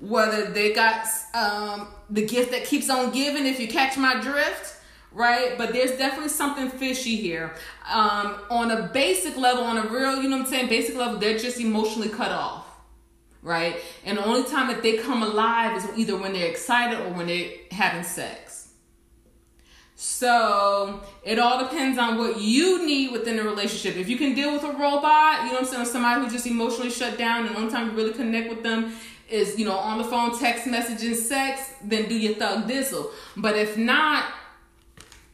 whether they got um, the gift that keeps on giving, if you catch my drift right? But there's definitely something fishy here. Um, on a basic level, on a real, you know what I'm saying, basic level, they're just emotionally cut off right? And the only time that they come alive is either when they're excited or when they're having sex. So it all depends on what you need within the relationship. If you can deal with a robot, you know what I'm saying, somebody who's just emotionally shut down, and the only time you really connect with them is, you know, on the phone, text messaging, sex, then do your thug dizzle. But if not,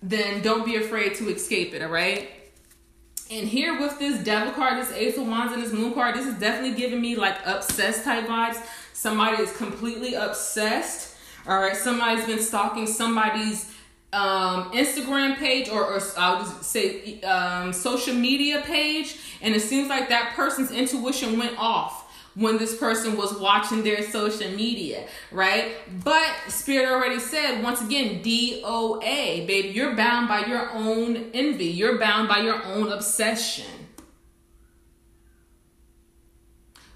then don't be afraid to escape it, all right? And here with this devil card, this ace of wands and this moon card, this is definitely giving me like obsessed type vibes. Somebody is completely obsessed. All right, somebody's been stalking somebody's um, Instagram page or, or I'll just say um, social media page, and it seems like that person's intuition went off when this person was watching their social media, right? But Spirit already said, once again, DOA, baby, you're bound by your own envy, you're bound by your own obsession.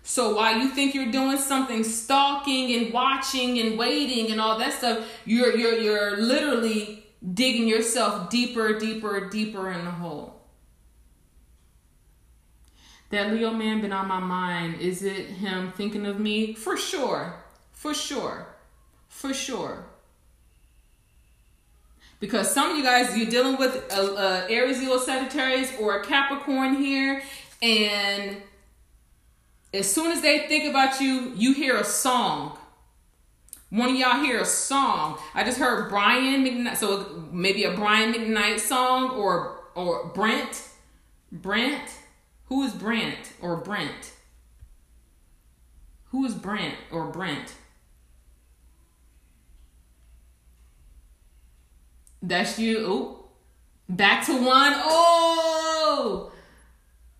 So while you think you're doing something, stalking and watching and waiting and all that stuff, you're you're you're literally digging yourself deeper, deeper, deeper in the hole that Leo man been on my mind. Is it him thinking of me? For sure. For sure. For sure. Because some of you guys, you're dealing with a, a Aries, Leo, Sagittarius, or a Capricorn here, and as soon as they think about you, you hear a song. One of y'all hear a song. I just heard Brian McKnight, so maybe a Brian McKnight song or or Brent, Brent who is Brent or Brent? Who is Brent or Brent? That's you. Oh, back to one. Oh,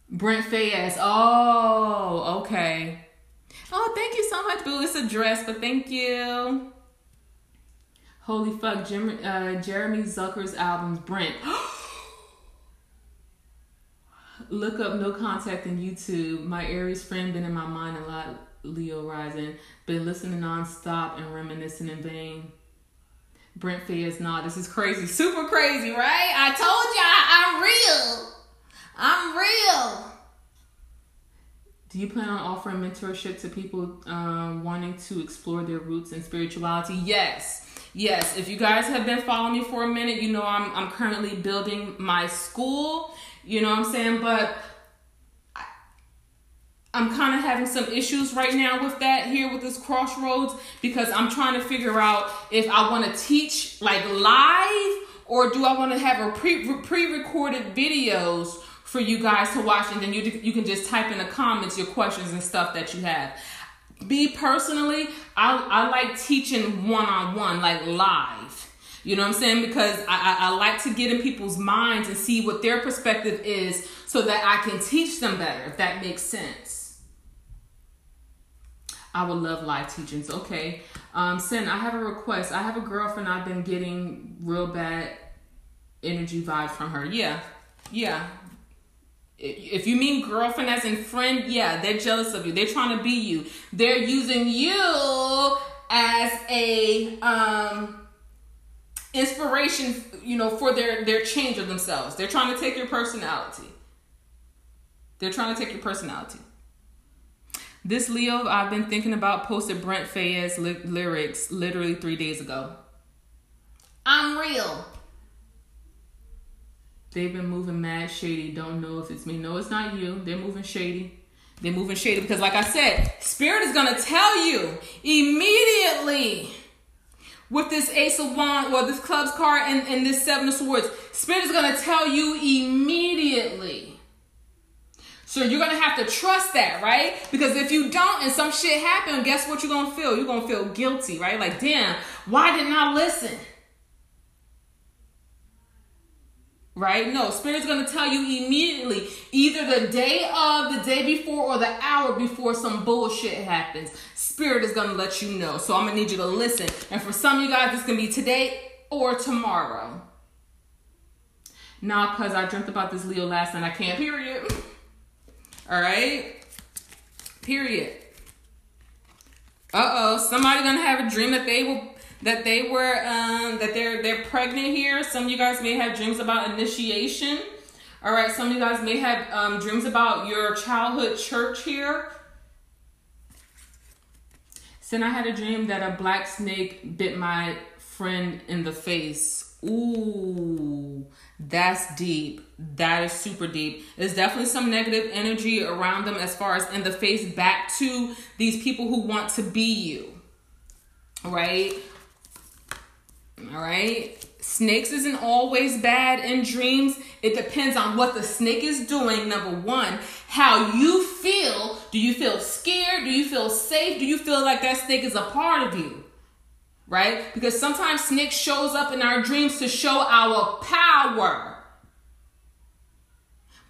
Brent Faiyaz. Oh, okay. Oh, thank you so much, boo. It's a dress, but thank you. Holy fuck, Jim, uh, Jeremy Zucker's albums, Brent. Look up no contact in YouTube. My Aries friend been in my mind a lot. Leo rising. Been listening nonstop and reminiscing in vain. Brent Faiyaz, nah, this is crazy. Super crazy, right? I told y'all I'm real. I'm real. Do you plan on offering mentorship to people um, wanting to explore their roots in spirituality? Yes. Yes. If you guys have been following me for a minute, you know I'm, I'm currently building my school you know what I'm saying? But I, I'm kind of having some issues right now with that here with this crossroads because I'm trying to figure out if I want to teach like live or do I want to have a pre pre-recorded videos for you guys to watch and then you you can just type in the comments your questions and stuff that you have. Me personally, I I like teaching one on one like live. You know what I'm saying? Because I, I, I, like to get in people's minds and see what their perspective is so that I can teach them better, if that makes sense. I would love live teachings. Okay. Um, Sin, I have a request. I have a girlfriend I've been getting real bad energy vibes from her. Yeah. Yeah. If you mean girlfriend as in friend, yeah, they're jealous of you. They're trying to be you. They're using you as a um inspiration, you know, for their their change of themselves. They're trying to take your personality. They're trying to take your personality. This Leo I've been thinking about posted Brent Faiyaz li- lyrics literally three days ago. I'm real. They've been moving mad shady. Don't know if it's me. No, it's not you. They're moving shady. They're moving shady because, like I said, Spirit is going to tell you immediately with this ace of wands or this clubs card and, and this seven of swords spirit is going to tell you immediately. So you're going to have to trust that right? Because if you don't and some shit happen guess what you're going to feel? You're going to feel guilty right? Like damn why didn't i listen right? No, Spirit's gonna tell you immediately, either the day of, the day before, or the hour before some bullshit happens. Spirit is gonna let you know. So I'm gonna need you to listen. And for some of you guys, it's gonna be today or tomorrow. Not because I dreamt about this Leo last night. I can't, period. All right? Period. Uh oh, somebody gonna have a dream that they will that they were um, that they're they're pregnant here. Some of you guys may have dreams about initiation. All right, some of you guys may have um, dreams about your childhood church here. Then I had a dream that a black snake bit my friend in the face. Ooh, that's deep. That is super deep. There's definitely some negative energy around them as far as in the face back to these people who want to be you. Right? All right. Snakes isn't always bad in dreams. It depends on what the snake is doing. Number one, how you feel. Do you feel scared? Do you feel safe? Do you feel like that snake is a part of you? Right? Because sometimes snake shows up in our dreams to show our power.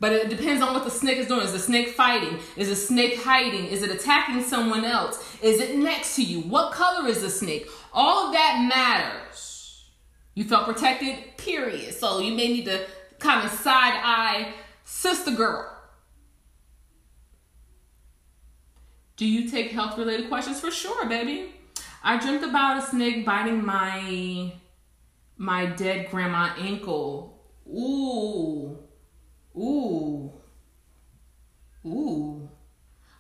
But it depends on what the snake is doing. Is the snake fighting? Is the snake hiding? Is it attacking someone else? Is it next to you? What color is the snake? All of that matters. You felt protected, period. So you may need to kind of side eye sister girl. Do you take health related questions? For sure, baby. I dreamt about a snake biting my my dead grandma ankle. Ooh. Ooh. Ooh.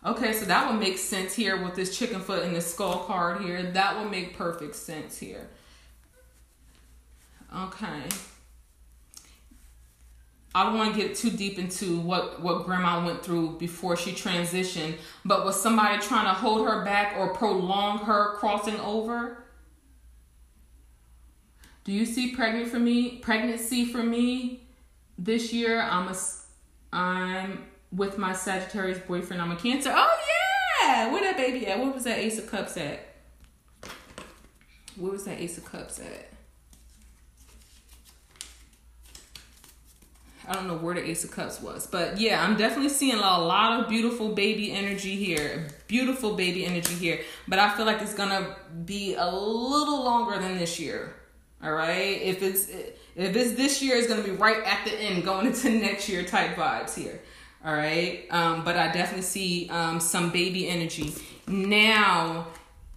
Okay, so that would make sense here with this chicken foot and the skull card here. That would make perfect sense here. Okay. I don't want to get too deep into what what grandma went through before she transitioned, but was somebody trying to hold her back or prolong her crossing over? Do you see pregnant for me? Pregnancy for me this year? I'm a I'm with my Sagittarius boyfriend. I'm a Cancer. Oh yeah, where that baby at? What was that Ace of Cups at? Where was that Ace of Cups at? I don't know where the Ace of Cups was, but yeah, I'm definitely seeing a lot of beautiful baby energy here. Beautiful baby energy here, but I feel like it's gonna be a little longer than this year. All right, if it's if it's this year, it's gonna be right at the end, going into next year type vibes here. All right, um, but I definitely see um, some baby energy now.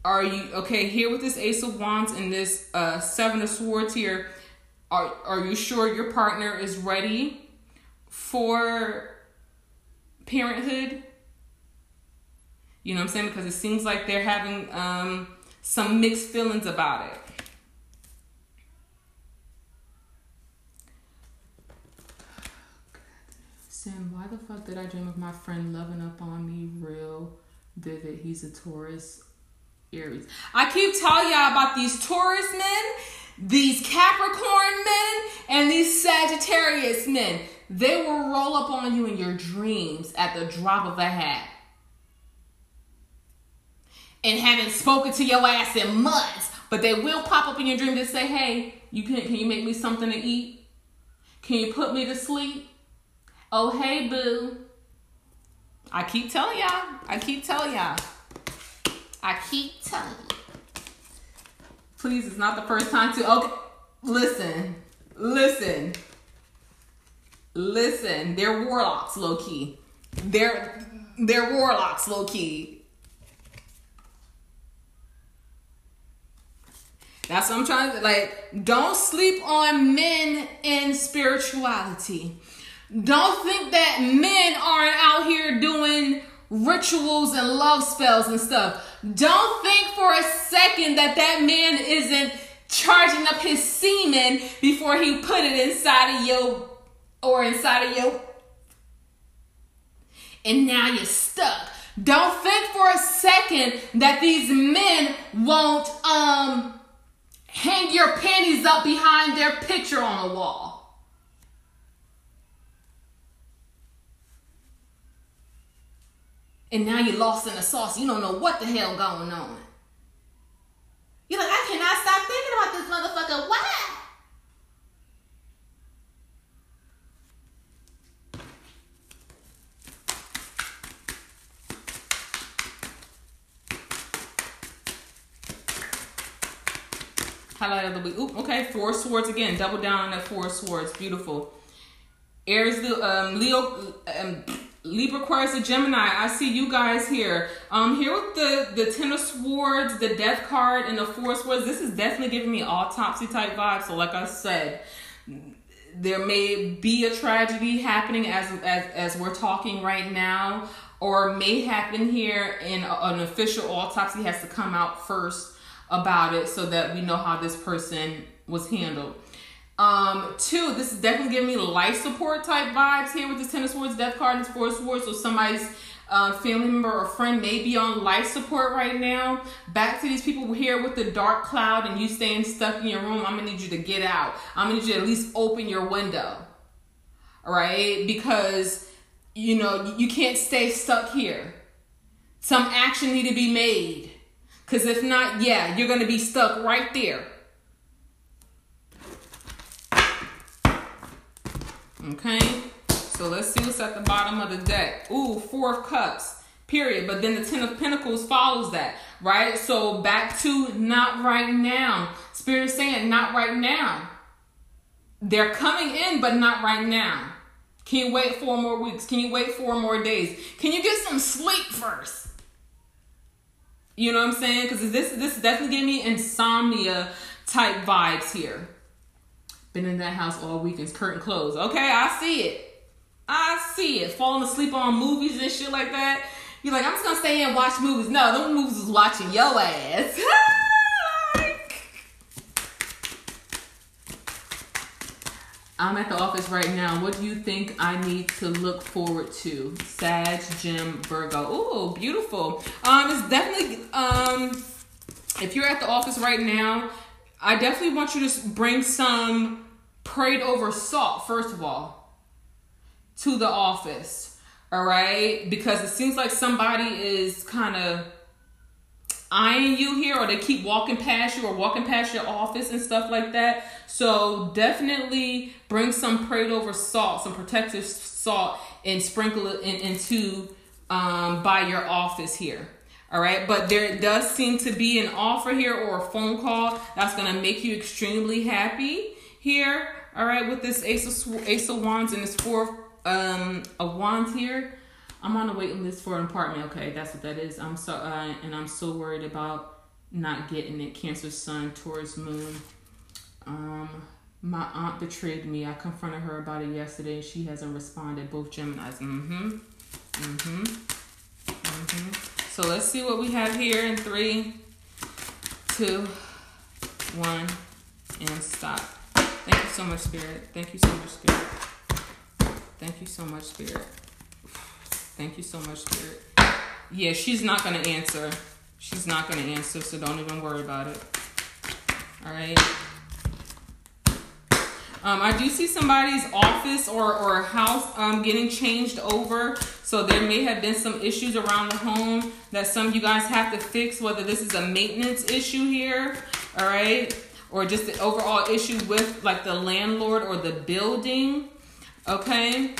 Are you okay here with this Ace of Wands and this uh, Seven of Swords here? Are, are you sure your partner is ready for parenthood? You know what I'm saying? Because it seems like they're having um, some mixed feelings about it. Sam, why the fuck did I dream of my friend loving up on me real vivid? He's a Taurus Aries. I keep telling y'all about these Taurus men these Capricorn men and these Sagittarius men, they will roll up on you in your dreams at the drop of a hat. And haven't spoken to your ass in months, but they will pop up in your dream to say, "Hey, you can can you make me something to eat? Can you put me to sleep? Oh, hey, boo." I keep telling y'all. I keep telling y'all. I keep telling you. Please, it's not the first time to. Okay, listen, listen, listen. They're warlocks, low key. They're they're warlocks, low key. That's what I'm trying to like. Don't sleep on men in spirituality. Don't think that men aren't out here doing rituals and love spells and stuff. Don't think for a second that that man isn't charging up his semen before he put it inside of you or inside of you. And now you're stuck. Don't think for a second that these men won't um hang your panties up behind their picture on the wall. And now you're lost in the sauce. You don't know what the hell going on. You're like, I cannot stop thinking about this motherfucker. Why? Highlight of the week. Oop, okay, four swords again. Double down on that four swords. Beautiful. Aries, um, Leo, um, Libra, Aquarius, and Gemini. I see you guys here. Um, here with the the Ten of Swords, the Death card, and the Four Swords. This is definitely giving me autopsy type vibes. So, like I said, there may be a tragedy happening as as as we're talking right now, or may happen here, and an official autopsy has to come out first about it so that we know how this person was handled. Um, two, this is definitely giving me life support type vibes here with the Ten of Swords, Death card, and Four Swords. So somebody's uh, family member or friend may be on life support right now. Back to these people here with the dark cloud and you staying stuck in your room. I'm gonna need you to get out. I'm gonna need you to at least open your window. Right, because you know you can't stay stuck here. Some action need to be made. Because if not, yeah, you're gonna be stuck right there. Okay, so let's see what's at the bottom of the deck. Ooh, Four of Cups, period. But then the Ten of Pentacles follows that, right? So back to not right now. Spirit saying not right now. They're coming in, but not right now. Can you wait four more weeks? Can you wait four more days? Can you get some sleep first? You know what I'm saying? Because this this definitely gave me insomnia type vibes here. Been in that house all weekend. Curtain closed. Okay, I see it. I see it. Falling asleep on movies and shit like that. You're like, I'm just gonna stay in and watch movies. No, those movies is watching your ass. I'm at the office right now. What do you think I need to look forward to? Sag, Jim, Virgo. Oh, beautiful. Um, it's definitely um, if you're at the office right now, I definitely want you to bring some prayed over salt, first of all, to the office. All right? Because it seems like somebody is kind of eyeing you here or they keep walking past you or walking past your office and stuff like that. So definitely bring some prayed over salt, some protective salt, and sprinkle it in, into um, by your office here. All right, but there does seem to be an offer here or a phone call that's going to make you extremely happy here. All right, with this Ace of, Ace of Wands and this Four um, of Wands here. I'm on a waiting list for an apartment. Okay, that's what that is. I'm so uh, and I'm so worried about not getting it. Cancer, Sun, Taurus, Moon. Um, my aunt betrayed me. I confronted her about it yesterday. She hasn't responded. Both Gemini's. Mm-hmm. Mm-hmm. Mm-hmm. So let's see what we have here in three, two, one, and stop. Thank you so much, Spirit. Thank you so much, Spirit. Thank you so much, Spirit. Thank you so much, Spirit. Yeah, she's not going to answer. She's not going to answer, so don't even worry about it. All right. Um, I do see somebody's office or, or house um, getting changed over. So there may have been some issues around the home that some of you guys have to fix, whether this is a maintenance issue here, all right? Or just the overall issue with like the landlord or the building. Okay.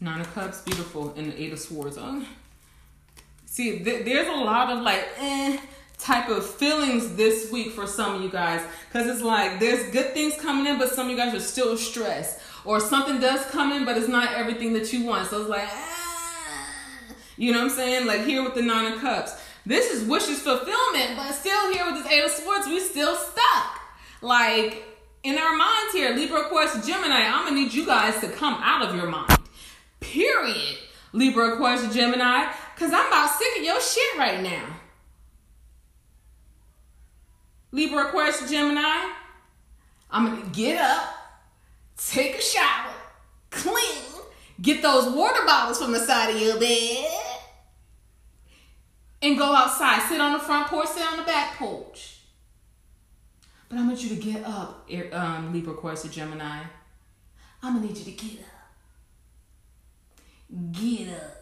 Nine of Cups, beautiful, and the Eight of Swords. Oh. See, th- there's a lot of like, eh, type of feelings this week for some of you guys. Because it's like, there's good things coming in, but some of you guys are still stressed. Or something does come in, but it's not everything that you want. So it's like, you know what I'm saying? Like here with the Nine of Cups. This is wishes fulfillment, but still here with this Eight of Swords, we still stuck. Like in our minds here, Libra, Aquarius, Gemini, I'm gonna need you guys to come out of your mind. Period. Libra, Aquarius, Gemini, because I'm about sick of your shit right now. Libra, Aquarius, Gemini, I'm gonna get up, take a shower, clean, get those water bottles from the side of your bed and go outside. Sit on the front porch, sit on the back porch. But I want you to get up, um, Libra, Aquarius, Gemini. I'm gonna need you to get up. Get up.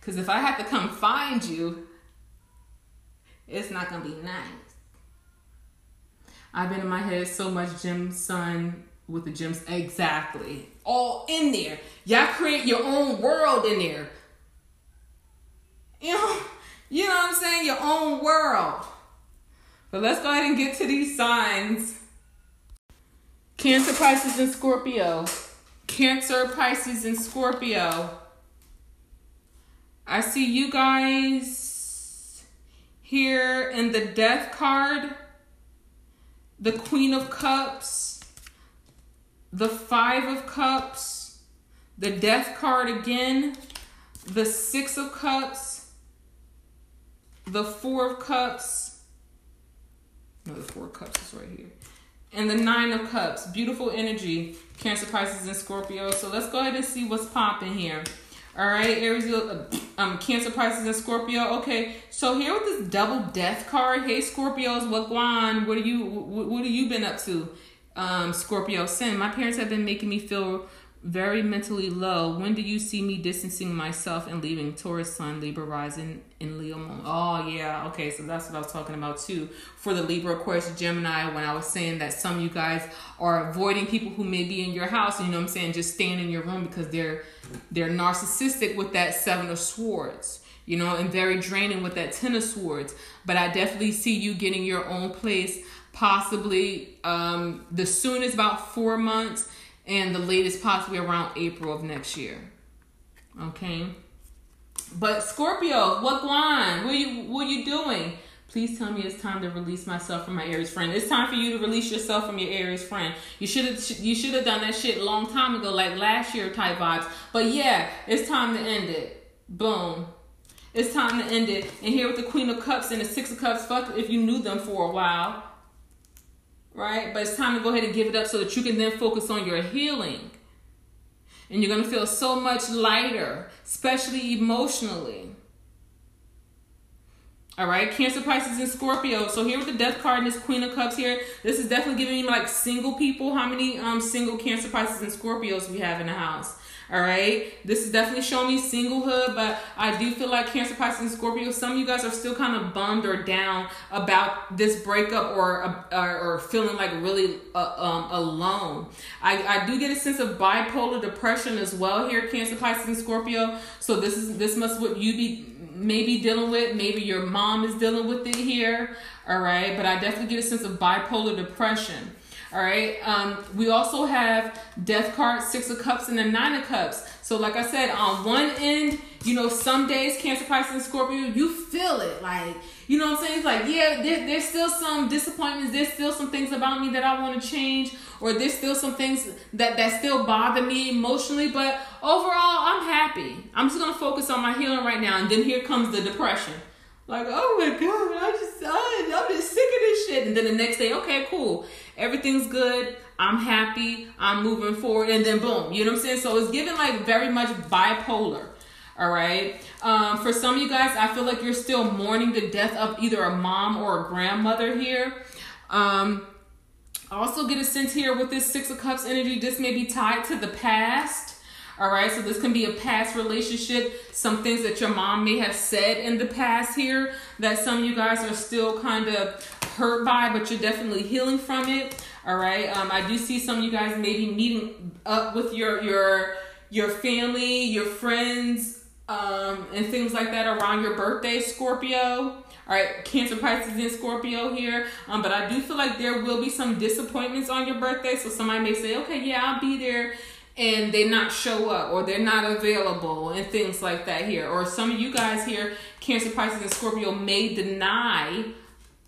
Because if I have to come find you, it's not gonna be nice. I've been in my head so much, Gem, Sun, with the gems exactly all in there y'all create your own world in there you know you know what i'm saying? Your own world. But let's go ahead and get to these signs. Cancer pisces and scorpio. Cancer pisces and scorpio. I see you guys here in the death card. The queen of cups. The Five of Cups, the Death card again, the Six of Cups, the Four of Cups. No, the Four of Cups is right here. And the Nine of Cups. Beautiful energy, Cancer, Pisces, and Scorpio. So let's go ahead and see what's popping here. All right, Aries, uh, um, Cancer, Pisces, and Scorpio. Okay, so here with this double death card. Hey, Scorpios, what guan? What are you? What, what have you been up to? um, Scorpio Sin. My parents have been making me feel very mentally low. When do you see me distancing myself and leaving Taurus Sun, Libra rising in Leo Moon? Oh yeah, okay, so that's what I was talking about too. For the Libra, Aquarius, Gemini, when I was saying that some of you guys are avoiding people who may be in your house, you know what I'm saying, just staying in your room because they're they're narcissistic with that seven of swords you know, and very draining with that Ten of Swords. But I definitely see you getting your own place possibly um, the soonest about four months and the latest possibly around April of next year. Okay. But Scorpio, what line? What are you what you doing? Please tell me it's time to release myself from my Aries friend. It's time for you to release yourself from your Aries friend. You should have you should have done that shit a long time ago, like last year type vibes. But yeah, it's time to end it. Boom. It's time to end it. And here with the Queen of Cups and the Six of Cups, fuck if you knew them for a while right? But it's time to go ahead and give it up so that you can then focus on your healing. And you're going to feel so much lighter, especially emotionally. All right, Cancer, Pisces, and Scorpio. So here with the Death card and this Queen of Cups here, this is definitely giving me like single people. How many um single Cancer, Pisces, and Scorpios we have in the house? All right. This is definitely showing me singlehood, but I do feel like Cancer, Pisces, and Scorpio, some of you guys are still kind of bummed or down about this breakup or uh, or, or feeling like really uh, um, alone. I, I do get a sense of bipolar depression as well here, Cancer, Pisces, and Scorpio. So this is this must what you be maybe dealing with. Maybe your mom is dealing with it here. All right. But I definitely get a sense of bipolar depression. All right. Um, we also have Death card, Six of Cups, and the Nine of Cups. So, like I said, on one end, you know, some days Cancer, Pisces, and Scorpio, you feel it. Like, you know what I'm saying? It's like, yeah, there, there's still some disappointments. There's still some things about me that I want to change, or there's still some things that that still bother me emotionally. But overall, I'm happy. I'm just gonna focus on my healing right now. And then here comes the depression. Like, oh my god, I just, I, I'm just sick of this shit. And then the next day, okay, cool, everything's good. I'm happy. I'm moving forward, and then boom, you know what I'm saying? So it's given like very much bipolar. All right. Um, for some of you guys, I feel like you're still mourning the death of either a mom or a grandmother here. Um, also get a sense here with this Six of Cups energy, this may be tied to the past. All right, so this can be a past relationship, some things that your mom may have said in the past here that some of you guys are still kind of hurt by, but you're definitely healing from it. All right, um, I do see some of you guys maybe meeting up with your your your family, your friends, um, and things like that around your birthday, Scorpio. All right, Cancer, Pisces, and Scorpio here. Um, but I do feel like there will be some disappointments on your birthday. So somebody may say, okay, yeah, I'll be there and they not show up or they're not available and things like that here. Or some of you guys here, Cancer, Pisces, and Scorpio, may deny,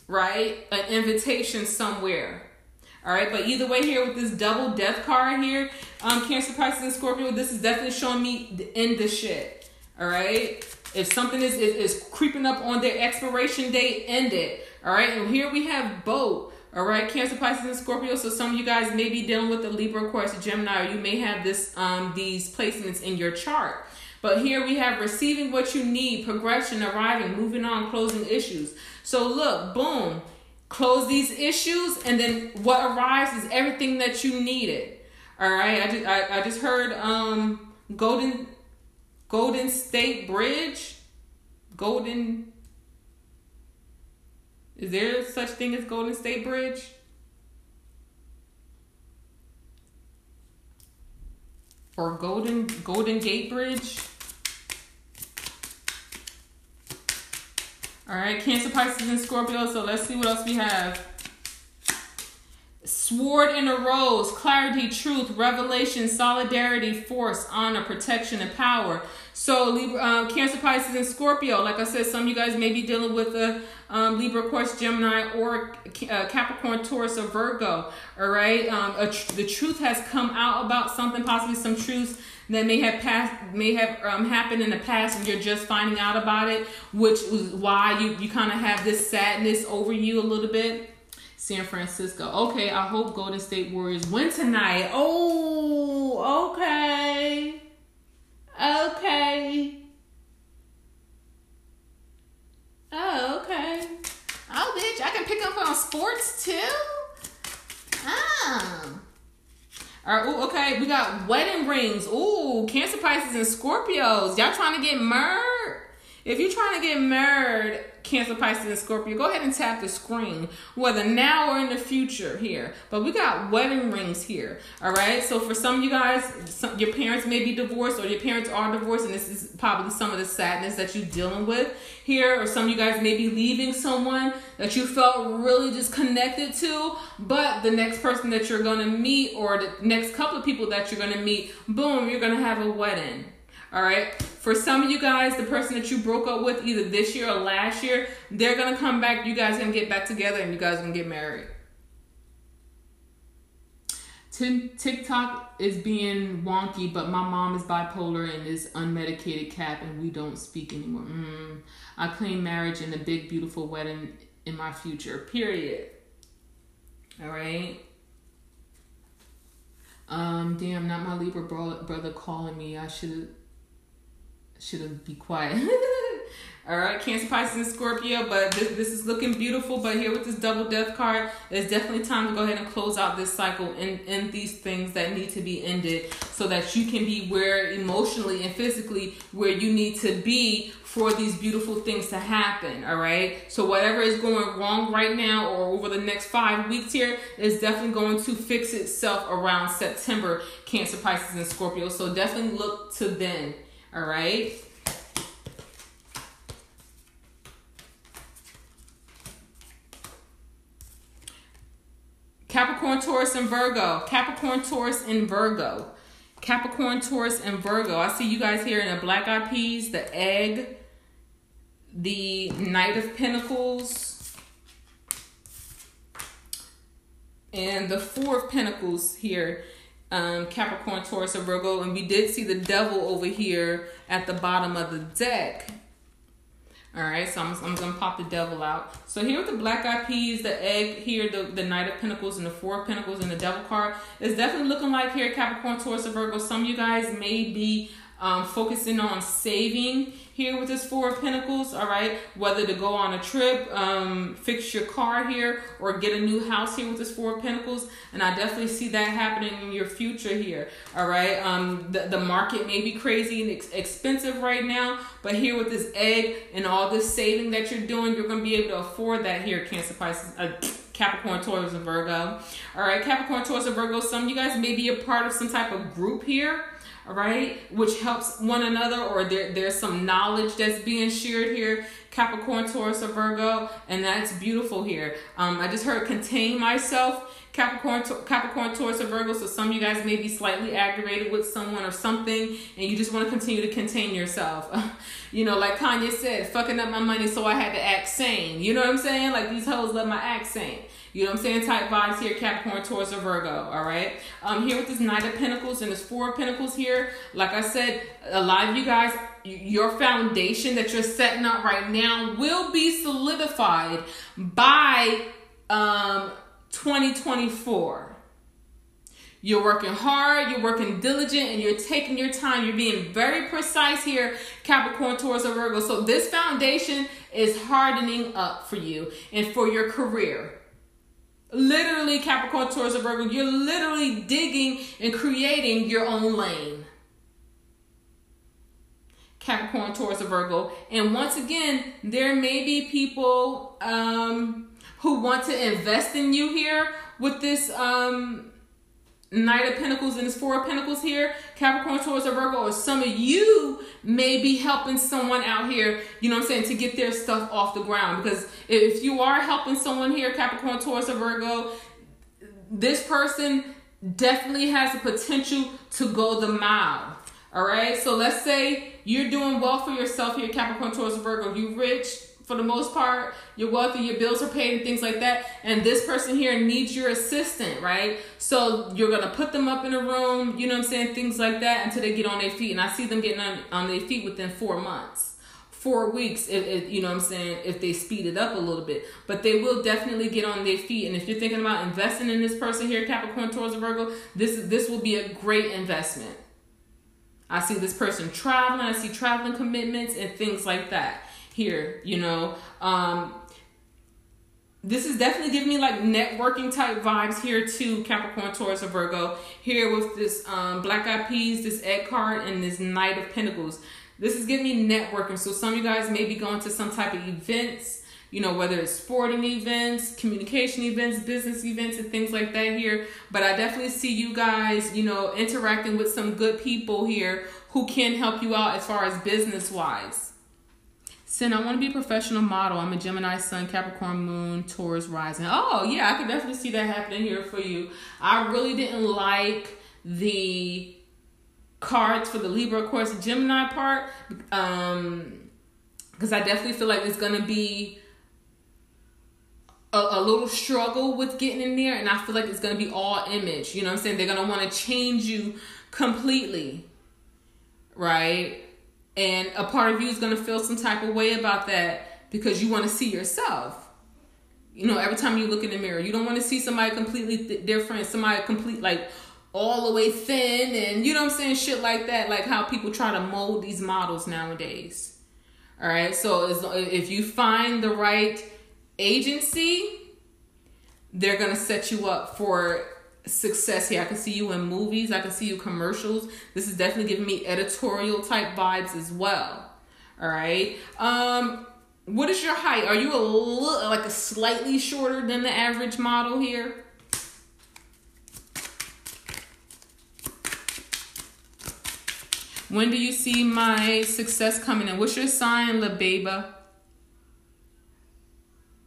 right, an invitation somewhere. All right, but either way, here with this double death card here, um, Cancer, Pisces, and Scorpio, this is definitely showing me the end of shit. All right, if something is, is, is creeping up on their expiration date, end it. All right, and here we have both all right, Cancer, Pisces, and Scorpio. So some of you guys may be dealing with the Libra, Aquarius, Gemini, or you may have this um these placements in your chart. But here we have receiving what you need, progression, arriving, moving on, closing issues. So look, boom, close these issues, and then what arrives is everything that you needed. All right, I just I, I just heard um Golden Golden State Bridge, Golden is there such thing as Golden State Bridge? or Golden Golden Gate Bridge. All right, Cancer, Pisces, and Scorpio. So let's see what else we have. Sword in a rose, clarity, truth, revelation, solidarity, force, honor, protection, and power. So Libra, um, Cancer, Pisces, and Scorpio. Like I said, some of you guys may be dealing with a um, Libra, Aquarius, Gemini, or uh, Capricorn, Taurus, or Virgo. All right, um, tr- the truth has come out about something, possibly some truths that may have passed, may have um, happened in the past, and you're just finding out about it, which is why you you kind of have this sadness over you a little bit. San Francisco. Okay, I hope Golden State Warriors win tonight. Oh, okay. Okay. Oh, okay. Oh, bitch, I can pick up on sports too? Ah. All right, ooh, okay, we got wedding rings. Ooh, Cancer, Pisces, and Scorpios. Y'all trying to get married? If you're trying to get married, Cancer, Pisces, and Scorpio, go ahead and tap the screen, whether now or in the future here. But we got wedding rings here, all right? So for some of you guys, some, your parents may be divorced or your parents are divorced, and this is probably some of the sadness that you're dealing with here. Or some of you guys may be leaving someone that you felt really just connected to, but the next person that you're to meet or the next couple of people that you're to meet, boom, you're to have a wedding. All right. For some of you guys, the person that you broke up with either this year or last year, they're gonna come back. You guys gonna get back together, and you guys gonna get married. TikTok is being wonky, but my mom is bipolar and is unmedicated cap, and we don't speak anymore. Mm. I claim marriage and a big, beautiful wedding in my future. Period. All right. Um, damn, not my Libra bro- brother calling me. I should should have be quiet. All right, Cancer, Pisces, and Scorpio, but this, this is looking beautiful. But here with this double death card, it's definitely time to go ahead and close out this cycle and end these things that need to be ended so that you can be where emotionally and physically where you need to be for these beautiful things to happen. All right, so whatever is going wrong right now or over the next five weeks here is definitely going to fix itself around September, Cancer, Pisces, and Scorpio. So definitely look to then. All right. Capricorn, Taurus, and Virgo. Capricorn, Taurus, and Virgo. Capricorn, Taurus, and Virgo. I see you guys here in the Black Eyed Peas, the Egg, the Knight of Pentacles, and the Four of Pentacles here um, Capricorn, Taurus, and Virgo, and we did see the devil over here at the bottom of the deck. All right, so I'm, I'm gonna pop the devil out. So here with the black eyed peas, the egg here, the, the knight of pentacles and the four of pentacles and the devil card, it's definitely looking like here Capricorn, Taurus, Virgo. Some of you guys may be um, focusing on saving here with this Four of Pentacles, all right? Whether to go on a trip, um, fix your car here, or get a new house here with this Four of Pentacles. And I definitely see that happening in your future here, all right? Um, the, the market may be crazy and ex- expensive right now, but here with this egg and all this saving that you're doing, you're going to be able to afford that here, Cancer, Pisces. Uh, Capricorn, Taurus, and Virgo. All right, Capricorn, Taurus, and Virgo. Some of you guys may be a part of some type of group here right, which helps one another, or there, there's some knowledge that's being shared here. Capricorn, Taurus, or Virgo, and that's beautiful here. Um, I just heard contain myself. Capricorn, Capricorn, Taurus, or Virgo. So some of you guys may be slightly aggravated with someone or something, and you just want to continue to contain yourself. you know, like Kanye said, fucking up my money, so I had to act sane. You know what I'm saying? Like these hoes let my act sane. You know what I'm saying? Type vibes here, Capricorn, Taurus, or Virgo. All right. Um, here with this Knight of Pentacles and this Four of Pentacles here. Like I said, a lot of you guys, your foundation that you're setting up right now will be solidified by um 2024. You're working hard, you're working diligent, and you're taking your time. You're being very precise here, Capricorn, Taurus, or Virgo. So, this foundation is hardening up for you and for your career. Literally, Capricorn, Taurus, and Virgo, you're literally digging and creating your own lane. Capricorn, Taurus, or Virgo. And once again, there may be people um, who want to invest in you here with this um, Knight of Pentacles and this Four of Pentacles here, Capricorn, Taurus, or Virgo, or some of you may be helping someone out here, you know what I'm saying, to get their stuff off the ground. Because if you are helping someone here, Capricorn, Taurus, or Virgo, this person definitely has the potential to go the mile. All right, so let's say you're doing well for yourself here, Capricorn, Taurus, Virgo. You rich, for the most part. You're wealthy, your bills are paid, and things like that. And this person here needs your assistant, right? So you're gonna put them up in a room, you know what I'm saying, things like that until they get on their feet. And I see them getting on, on their feet within four months. Four weeks, if, if you know what I'm saying, if they speed it up a little bit, but they will definitely get on their feet. And if you're thinking about investing in this person here, Capricorn, Taurus, Virgo, this this will be a great investment. I see this person traveling. I see traveling commitments and things like that here, you know. Um, this is definitely giving me like networking type vibes here too, Capricorn, Taurus, or Virgo. Here with this um, Black Eyed Peas, this Egg card, and this Knight of Pentacles. This is giving me networking. So some of you guys may be going to some type of events, you know, whether it's sporting events, communication events, business events, and things like that here. But I definitely see you guys, you know, interacting with some good people here who can help you out as far as business wise. Sin, I want to be a professional model. I'm a Gemini Sun, Capricorn Moon, Taurus Rising. Oh, yeah, I could definitely see that happening here for you. I really didn't like the cards for the Libra, Aquarius, Gemini part. Um, because I definitely feel like it's gonna be a, a, little struggle with getting in there, and I feel like it's gonna be all image. You know what I'm saying? They're gonna want to change you completely, right? And a part of you is going to feel some type of way about that because you want to see yourself. You know, every time you look in the mirror, you don't want to see somebody completely th- different, somebody complete like all the way thin and you know what I'm saying, shit like that, like how people try to mold these models nowadays. All right, so if you find the right agency, they're gonna set you up for success here. I can see you in movies. I can see you commercials. This is definitely giving me editorial type vibes as well. All right. Um, what is your height? Are you a little like a slightly shorter than the average model here? When do you see my success coming in? What's your sign, La Beba?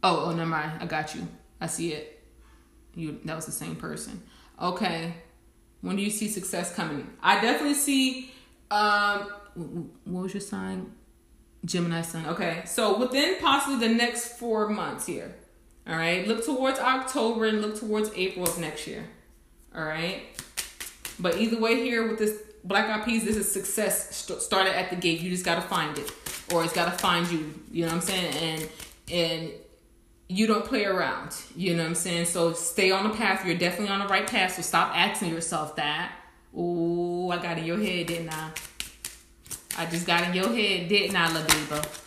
Oh, oh, never mind. I got you. I see it. You that was the same person. Okay. When do you see success coming? I definitely see um what was your sign? Gemini sign. Okay. So within possibly the next 4 months here. All right? Look towards October and look towards April of next year. All right? But either way here with this Black Eyed Peas, this is success st- started at the gate. You just got to find it or it's got to find you. You know what I'm saying? And and you don't play around. You know what I'm saying? So stay on the path. You're definitely on the right path. So stop asking yourself that. Oh, I got in your head, didn't I? I just got in your head, didn't I, La Biba?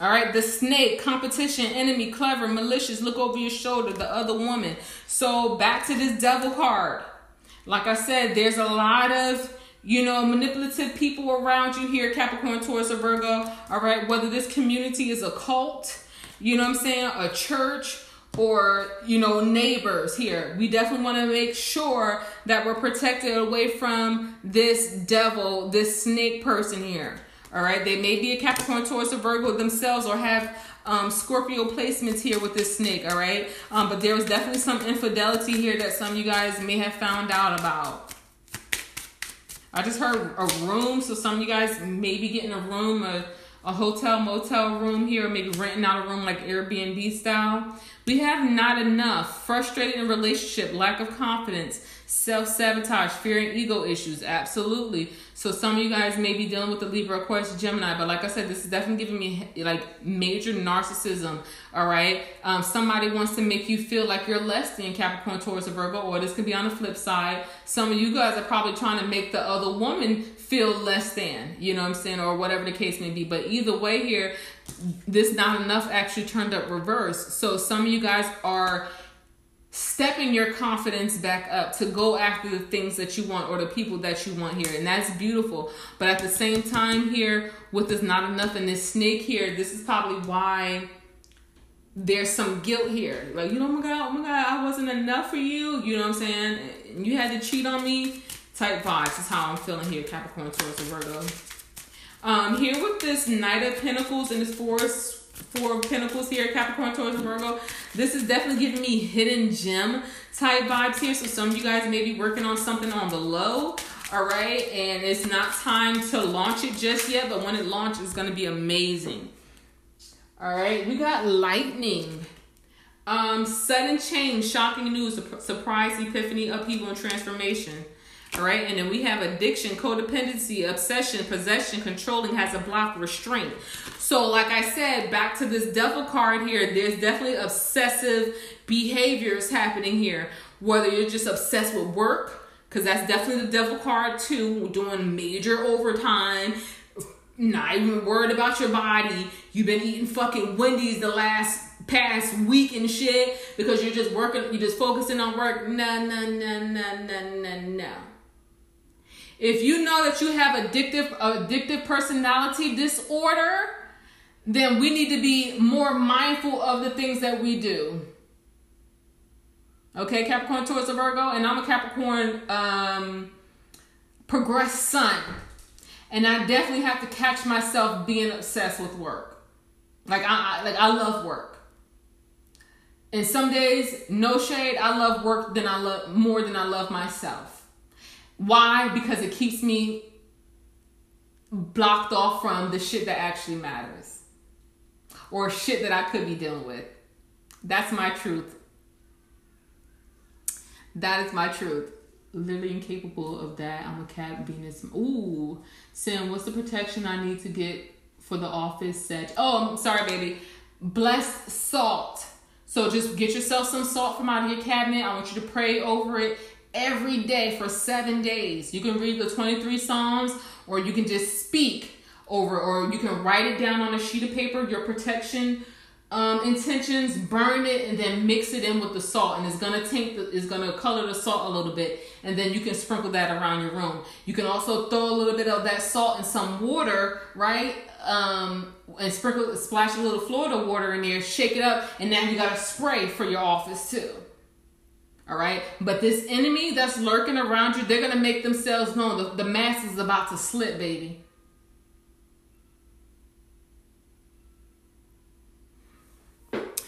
All right, the snake, competition, enemy, clever, malicious, look over your shoulder, the other woman. So back to this devil card. Like I said, there's a lot of you know, manipulative people around you here, Capricorn, Taurus, or Virgo, all right, whether this community is a cult, you know what I'm saying, a church, or, you know, neighbors here. We definitely want to make sure that we're protected away from this devil, this snake person here. All right, they may be a Capricorn, Taurus, or Virgo themselves, or have um, Scorpio placements here with this snake. All right, um, but there was definitely some infidelity here that some of you guys may have found out about. I just heard a room, so some of you guys may be getting a room, a, a hotel, motel room here, maybe renting out a room like Airbnb style. We have not enough. Frustrated in relationship, lack of confidence, self sabotage, fear and ego issues. Absolutely. So some of you guys may be dealing with the Libra, Aquarius, Gemini, but like I said, this is definitely giving me like major narcissism. All right. Um, somebody wants to make you feel like you're less than Capricorn, Taurus, or Virgo, or this could be on the flip side. Some of you guys are probably trying to make the other woman feel less than, you know what I'm saying, or whatever the case may be. But either way, here, this not enough actually turned up reverse. So some of you guys are stepping your confidence back up to go after the things that you want or the people that you want here and that's beautiful but at the same time here with this not enough and this snake here this is probably why there's some guilt here. Like, you know, oh my God, oh my God, I wasn't enough for you. You know what I'm saying? You had to cheat on me. Type vibes is how I'm feeling here, Capricorn, Taurus, and Virgo. Um, here with this Knight of Pentacles and this Forest Four of Pentacles here, Capricorn, Taurus, and Virgo. This is definitely giving me hidden gem type vibes here. So some of you guys may be working on something on the low, all right? And it's not time to launch it just yet, but when it launches, it's going to be amazing. All right, we got lightning. Um, sudden change, shocking news, surprise, epiphany, upheaval, and transformation. All right, and then we have addiction, codependency, obsession, possession, controlling, has a block, restraint. So, like I said, back to this devil card here, there's definitely obsessive behaviors happening here. Whether you're just obsessed with work, because that's definitely the devil card too, doing major overtime, not even worried about your body. You've been eating fucking Wendy's the last past week and shit because you're just working, you're just focusing on work. No, no, no, no, no, no, no. If you know that you have addictive addictive personality disorder, then we need to be more mindful of the things that we do. Okay, Capricorn, Taurus, Virgo, and I'm a Capricorn um, progressed sun. And I definitely have to catch myself being obsessed with work. Like I, I like I love work. And some days, no shade, I love work than I love more than I love myself. Why? Because it keeps me blocked off from the shit that actually matters. Or shit that I could be dealing with. That's my truth. That is my truth literally incapable of that. I'm a cat Venus. Ooh, Sam, what's the protection I need to get for the office set? Oh, I'm sorry, baby. Blessed salt. So just get yourself some salt from out of your cabinet. I want you to pray over it every day for seven days. You can read the 23 Psalms or you can just speak over, or you can write it down on a sheet of paper, your protection um, intentions, burn it, and then mix it in with the salt, and it's gonna take the, it's gonna color the salt a little bit, and then you can sprinkle that around your room. You can also throw a little bit of that salt in some water, right? Um, and sprinkle, splash a little Florida water in there, shake it up, and now you got a spray for your office too. All right, but this enemy that's lurking around you, they're gonna make themselves known. The, the mask is about to slip, baby.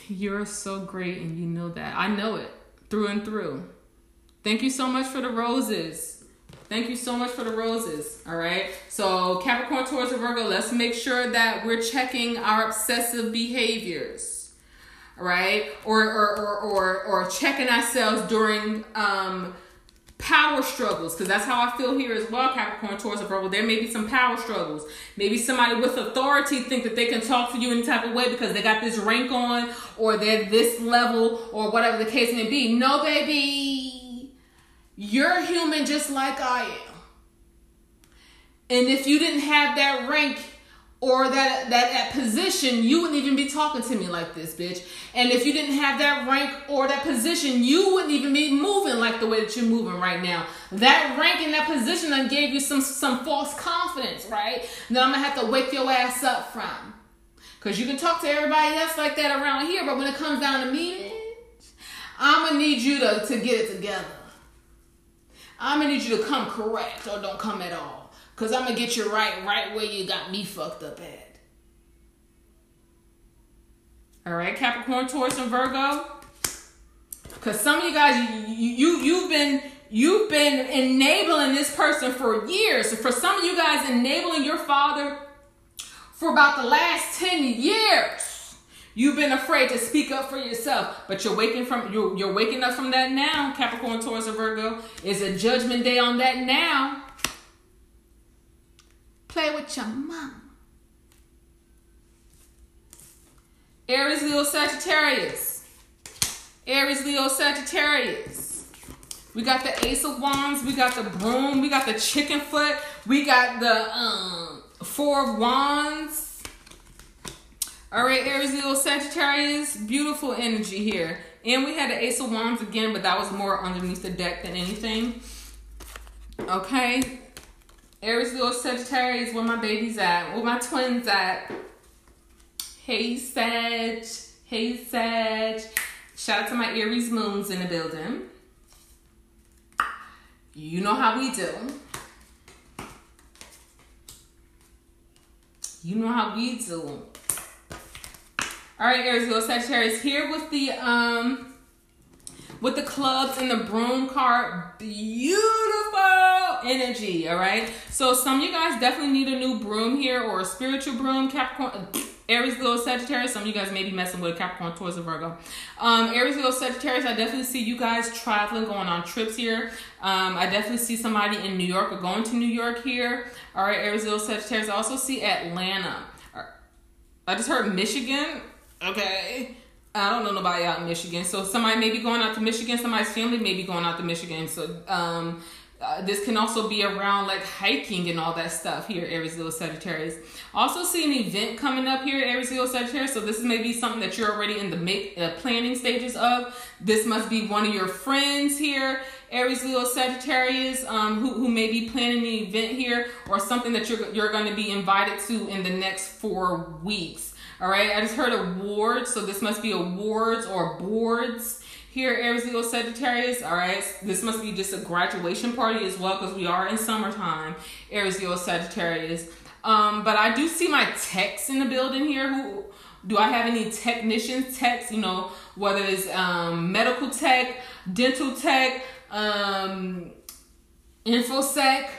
You're so great and you know that. I know it through and through. Thank you so much for the roses. Thank you so much for the roses. All right. So, Capricorn, Taurus, and Virgo, let's make sure that we're checking our obsessive behaviors. Right. Or, or, or, or, or checking ourselves during, um, power struggles because that's how I feel here as well, Capricorn, Taurus, Virgo. There may be some power struggles. Maybe somebody with authority think that they can talk to you any type of way because they got this rank on or they're this level or whatever the case may be. No, baby, you're human just like I am. And if you didn't have that rank, or that, that that position, you wouldn't even be talking to me like this, bitch. And if you didn't have that rank or that position, you wouldn't even be moving like the way that you're moving right now. That rank and that position then gave you some some false confidence, right? That I'm gonna have to wake your ass up from. Cause you can talk to everybody else like that around here, but when it comes down to me, I'm gonna need you to, to get it together. I'm gonna need you to come correct or don't come at all. Cause I'm gonna get you right, right where you got me fucked up at. All right, Capricorn, Taurus, and Virgo. Cause some of you guys, you, you you've been you've been enabling this person for years. For some of you guys, enabling your father for about the last ten years. You've been afraid to speak up for yourself, but you're waking from you're, you're waking up from that now. Capricorn, Taurus, and Virgo is a judgment day on that now. Play with your mom. Aries, Leo, Sagittarius. Aries, Leo, Sagittarius. We got the Ace of Wands. We got the Broom. We got the Chicken Foot. We got the um, Four of Wands. All right, Aries, Leo, Sagittarius. Beautiful energy here. And we had the Ace of Wands again, but that was more underneath the deck than anything. Okay. Aries, Leo, Sagittarius, where my babies at? Where my twins at? Hey, Sag. Hey, Sag. Shout out to my Aries moons in the building. You know how we do. You know how we do. All right, Aries, Leo, Sagittarius here with the um with the clubs and the broom card. Beautiful energy, all right? So some of you guys definitely need a new broom here or a spiritual broom, Capricorn, Aries, Leo, Sagittarius. Some of you guys may be messing with Capricorn, Taurus, and Virgo. Um, Aries, Leo, Sagittarius, I definitely see you guys traveling, going on trips here. Um, I definitely see somebody in New York or going to New York here. All right, Aries, Leo, Sagittarius. I also see Atlanta. I just heard Michigan. Okay. I don't know nobody out in Michigan. So somebody may be going out to Michigan. Somebody's family may be going out to Michigan. So um, uh, this can also be around like hiking and all that stuff here, Aries, Leo, Sagittarius. Also see an event coming up here, Aries, Leo, Sagittarius. So this is maybe something that you're already in the make uh, planning stages of. This must be one of your friends here, Aries, Leo, Sagittarius, um, who, who may be planning an event here or something that you're, you're going to be invited to in the next four weeks. All right, I just heard awards, so this must be awards or boards here, Aries, Leo, Sagittarius. All right, this must be just a graduation party as well because we are in summertime, Aries, Leo, Sagittarius. Um, but I do see my techs in the building here. Who do I have any technicians, techs? You know, whether it's um, medical tech, dental tech, um, infosec.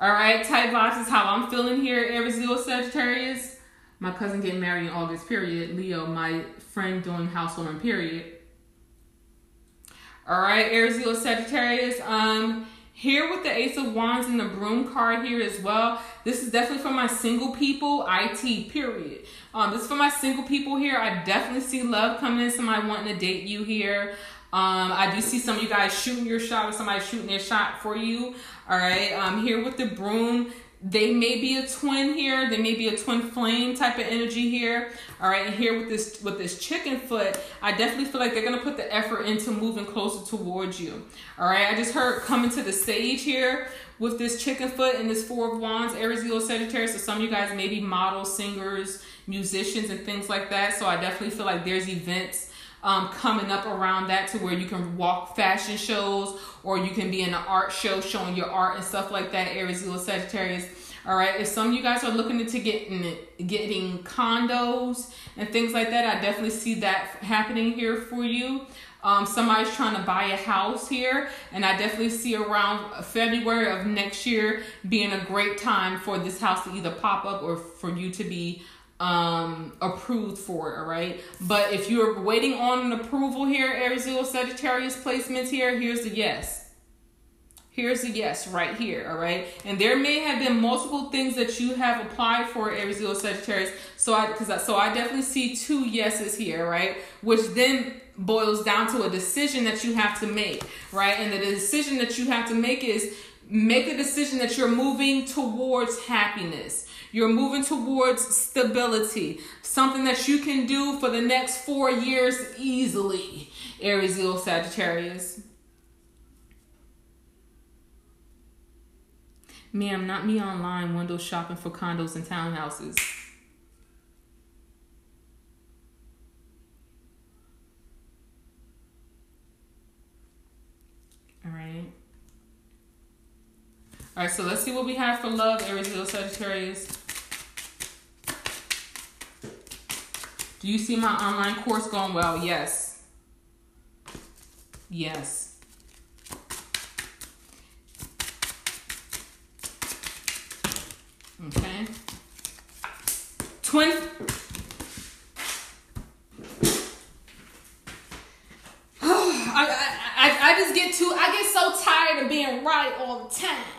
All right, type boxes. How I'm feeling here, Aries, Leo, Sagittarius my cousin getting married in August, period. Leo, my friend doing housewarming, period. All right, Aries, Leo, Sagittarius. Um, here with the Ace of Wands and the Broom card here as well. This is definitely for my single people, IT, period. Um, this is for my single people here. I definitely see love coming in, somebody wanting to date you here. Um, I do see some of you guys shooting your shot or somebody shooting their shot for you. All right, um, here with the broom, they may be a twin here. They may be a twin flame type of energy here. All right, and here with this with this chicken foot, I definitely feel like they're gonna put the effort into moving closer towards you. All right, I just heard coming to the sage here with this chicken foot and this four of wands, Aries, Leo, Sagittarius. So some of you guys may be models, singers, musicians, and things like that. So I definitely feel like there's events um, coming up around that to where you can walk fashion shows or you can be in an art show showing your art and stuff like that. Aries, Leo, Sagittarius. All right. If some of you guys are looking into getting getting condos and things like that, I definitely see that happening here for you. Um, somebody's trying to buy a house here, and I definitely see around February of next year being a great time for this house to either pop up or for you to be um approved for it all right but if you're waiting on an approval here aries leo sagittarius placements here here's the yes. Here's a yes right here all right and there may have been multiple things that you have applied for aries leo sagittarius so i because so i definitely see two yeses here right? Which then boils down to a decision that you have to make right? And the decision that you have to make is make a decision that you're moving towards happiness you're moving towards stability, something that you can do for the next four years easily. Aries, Leo, Sagittarius. Ma'am, not me online window shopping for condos and townhouses. All right. All right, so let's see what we have for love, Aries, Leo, Sagittarius. Do you see my online course going well? Yes. Yes. Okay. Twin. I, I, I, I just get too, I get so tired of being right all the time.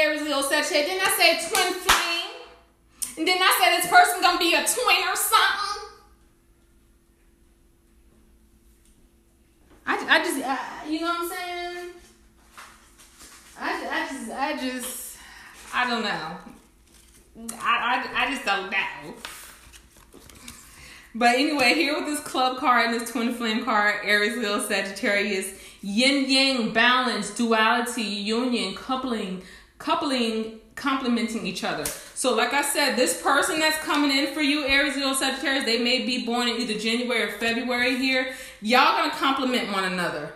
Aries, Leo, Sagittarius. Didn't I say twin flame. And then I said this person gonna be a twin or something. I, I just, I, you know what I'm saying? I, I just, I just, I don't know. I, I, I just don't know. But anyway, here with this club card and this twin flame card, Aries, Leo, Sagittarius, yin yang, balance, duality, union, coupling, coupling complementing each other. So, like I said, this person that's coming in for you, Aries, Leo, Sagittarius, they may be born in either January or February here. Y'all gonna compliment one another.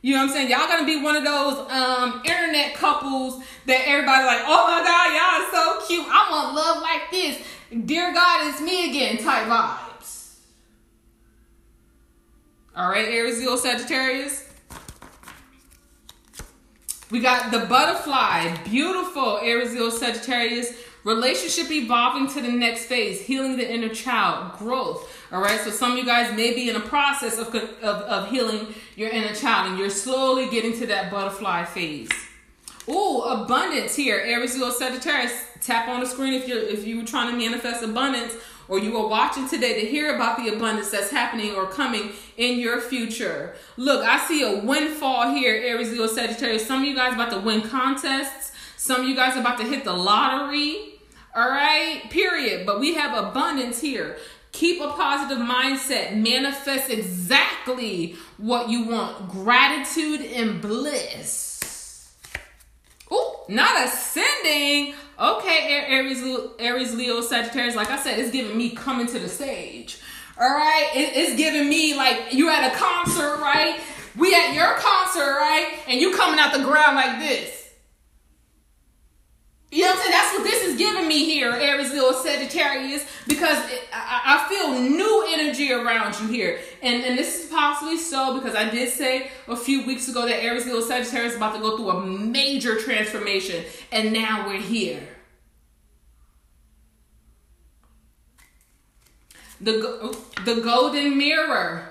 You know what I'm saying? Y'all gonna be one of those um, internet couples that everybody like, oh my god, y'all are so cute. I want love like this. Dear God, it's me again type vibes. All right, Aries, Leo, Sagittarius. We got the butterfly, beautiful Aries, Sagittarius. Relationship evolving to the next phase, healing the inner child, growth. All right, so some of you guys may be in a process of, of, of healing your inner child, and you're slowly getting to that butterfly phase. Ooh, abundance here, Aries, Sagittarius. Tap on the screen if you're if you were trying to manifest abundance or you are watching today to hear about the abundance that's happening or coming in your future. Look, I see a windfall here, Aries, Leo, Sagittarius. Some of you guys about to win contests. Some of you guys about to hit the lottery. All right, period. But we have abundance here. Keep a positive mindset. Manifest exactly what you want. Gratitude and bliss. Oh, not ascending. Okay, Aries, Aries, Leo, Sagittarius. Like I said, it's giving me coming to the stage. All right, it, it's giving me like you at a concert, right? We at your concert, right? And you coming out the ground like this. You know what I'm saying? That's what this is giving me here, Aries, Leo, Sagittarius, because it, I, I, feel new energy around you here. And, and this is possibly so because I did say a few weeks ago that Aries, Leo, Sagittarius is about to go through a major transformation. And now we're here. The, the golden mirror.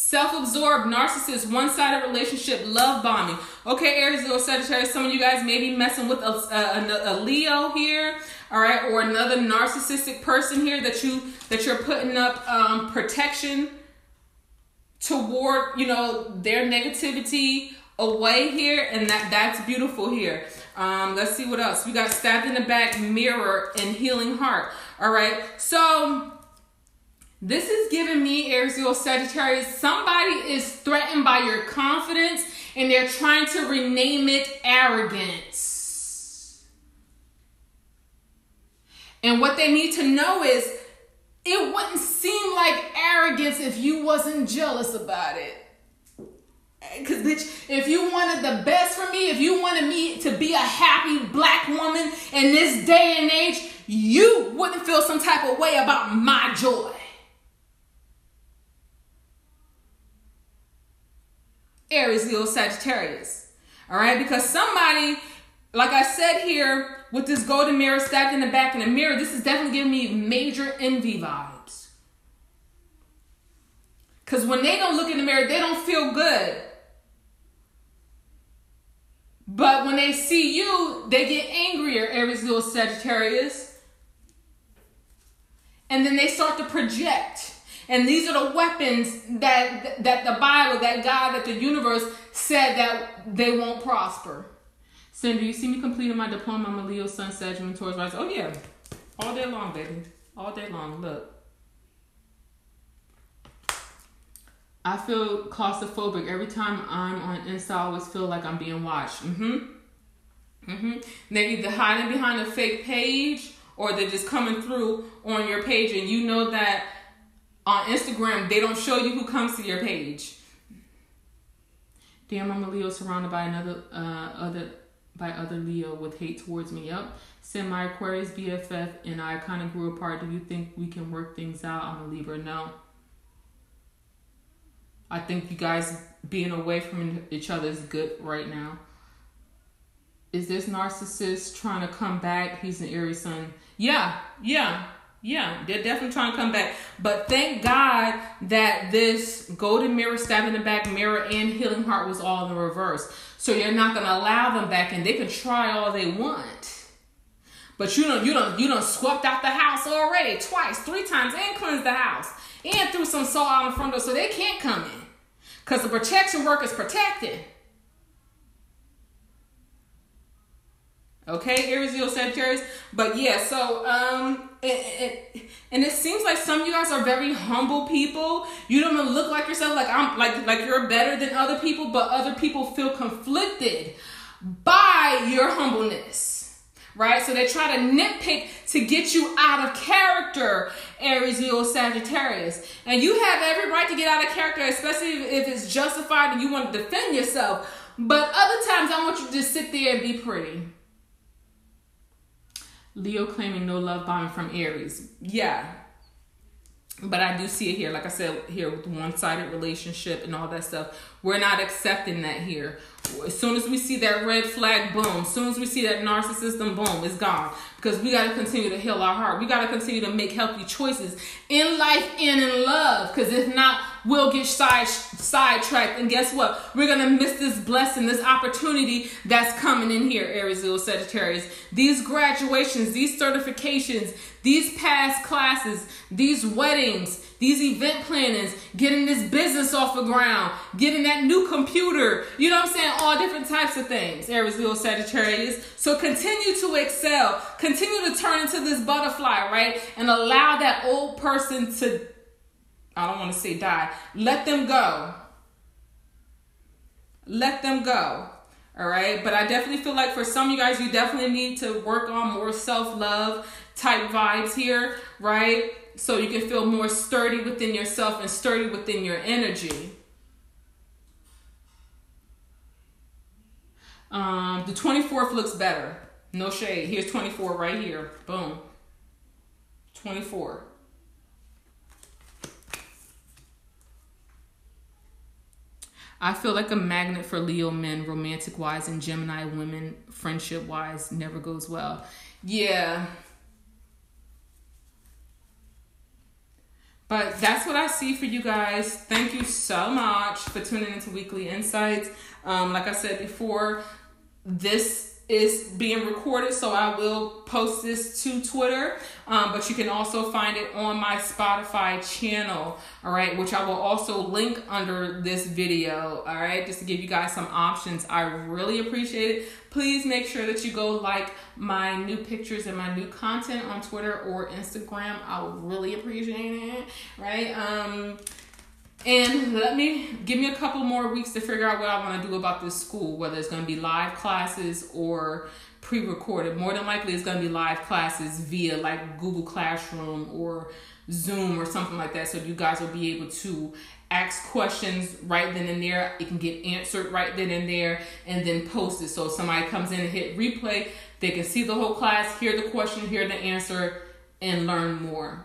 Self-absorbed, narcissist, one-sided relationship, love bombing. Okay, Aries, or Sagittarius, some of you guys may be messing with a, a, a, Leo here, all right, or another narcissistic person here that you that you're putting up um, protection toward, you know, their negativity away here, and that that's beautiful here. Um, let's see what else we got. Stabbed in the back, mirror, and healing heart. All right, so this is giving me, Aries, or Sagittarius, somebody is threatened by your confidence and they're trying to rename it arrogance. And what they need to know is it wouldn't seem like arrogance if you wasn't jealous about it. Because, bitch, if you wanted the best for me, if you wanted me to be a happy black woman in this day and age, you wouldn't feel some type of way about my joy. Aries, Leo, Sagittarius. All right, because somebody, like I said here, with this golden mirror stabbed in the back in the mirror, this is definitely giving me major envy vibes. Because when they don't look in the mirror, they don't feel good. But when they see you, they get angrier, Aries, Leo, Sagittarius. And then they start to project. And these are the weapons that that the Bible, that God, that the universe said that they won't prosper. Cindy, you see me completing my diploma? I'm a Leo, Sun, Sagittarius, Taurus, Rising. Oh yeah, all day long, baby, all day long. Look, I feel claustrophobic every time I'm on Insta. I always feel like I'm being watched. Mm-hmm. Mm-hmm. They're either hiding behind a fake page or they're just coming through on your page, and you know that on Instagram, they don't show you who comes to your page. Damn, I'm a Leo surrounded by another uh other by other Leo with hate towards me. Yep. Send my Aquarius BFF and I kind of grew apart. Do you think we can work things out? I'm a Libra. No. I think you guys being away from each other is good right now. Is this narcissist trying to come back? He's an Aries Sun. Yeah, yeah. Yeah, they're definitely trying to come back. But thank God that this golden mirror, stab in the back mirror, and healing heart was all in the reverse. So you're not gonna allow them back and They can try all they want. But you don't you don't you don't swept out the house already twice, three times, and cleansed the house. And threw some salt out in front door so they can't come in. Because the protection work is protected. Okay, Aries, Leo, Sagittarius. But yeah, so um, it, it, and it seems like some of you guys are very humble people. You don't even look like yourself, like I'm like like you're better than other people, but other people feel conflicted by your humbleness. right? So they try to nitpick to get you out of character, Aries, Leo, Sagittarius. And you have every right to get out of character, especially if it's justified and you want to defend yourself. But other times, I want you to just sit there and be pretty. Leo claiming no love bombing from Aries. Yeah. But I do see it here, like I said, here with one sided relationship and all that stuff. We're not accepting that here. As soon as we see that red flag, boom. As soon as we see that narcissism, boom, it's gone. Because we got to continue to heal our heart. We got to continue to make healthy choices in life and in love. Because if not, we'll get side sidetracked. And guess what? We're going to miss this blessing, this opportunity that's coming in here, Aries, Leo, Sagittarius. These graduations, these certifications, these past classes, these weddings, these event plannings, getting this business off the ground, getting that new computer, you know what I'm saying? All different types of things, Aries, Leo, Sagittarius. So continue to excel, continue to turn into this butterfly, right? And allow that old person to, I don't want to say die, let them go. Let them go. All right. But I definitely feel like for some of you guys, you definitely need to work on more self love type vibes here, right? So you can feel more sturdy within yourself and sturdy within your energy. Um, the 24th looks better. No shade. Here's 24 right here. Boom. 24. I feel like a magnet for Leo men, romantic wise, and Gemini women, friendship wise, never goes well. Yeah. But that's what I see for you guys. Thank you so much for tuning into Weekly Insights. Um, like I said before, this is being recorded, so I will post this to Twitter. Um, but you can also find it on my Spotify channel, all right, which I will also link under this video, all right, just to give you guys some options. I really appreciate it. Please make sure that you go like my new pictures and my new content on Twitter or Instagram. I would really appreciate it, right? Um, and let me give me a couple more weeks to figure out what I want to do about this school, whether it's going to be live classes or pre recorded. More than likely, it's going to be live classes via like Google Classroom or Zoom or something like that. So you guys will be able to ask questions right then and there. It can get answered right then and there and then post it. So if somebody comes in and hit replay, they can see the whole class, hear the question, hear the answer, and learn more.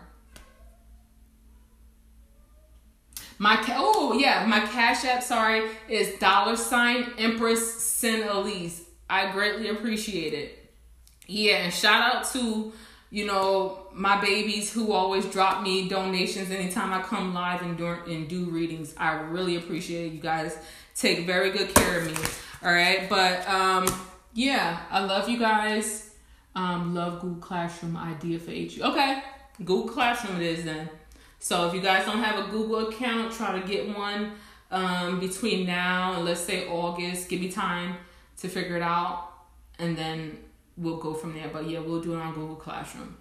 My oh yeah, my cash app sorry is dollar sign Empress Sin Elise. I greatly appreciate it. Yeah, and shout out to you know my babies who always drop me donations anytime I come live and do and do readings. I really appreciate it. You guys take very good care of me. All right, but um yeah, I love you guys. Um, love Google Classroom idea for HU. Okay, Google Classroom it is then. So if you guys don't have a Google account, try to get one um, between now and let's say August. Give me time to figure it out, and then we'll go from there. But yeah, we'll do it on Google Classroom.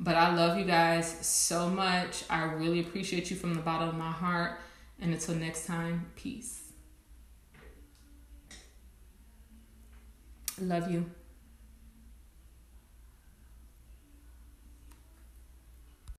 But I love you guys so much. I really appreciate you from the bottom of my heart. And until next time, peace. Love you.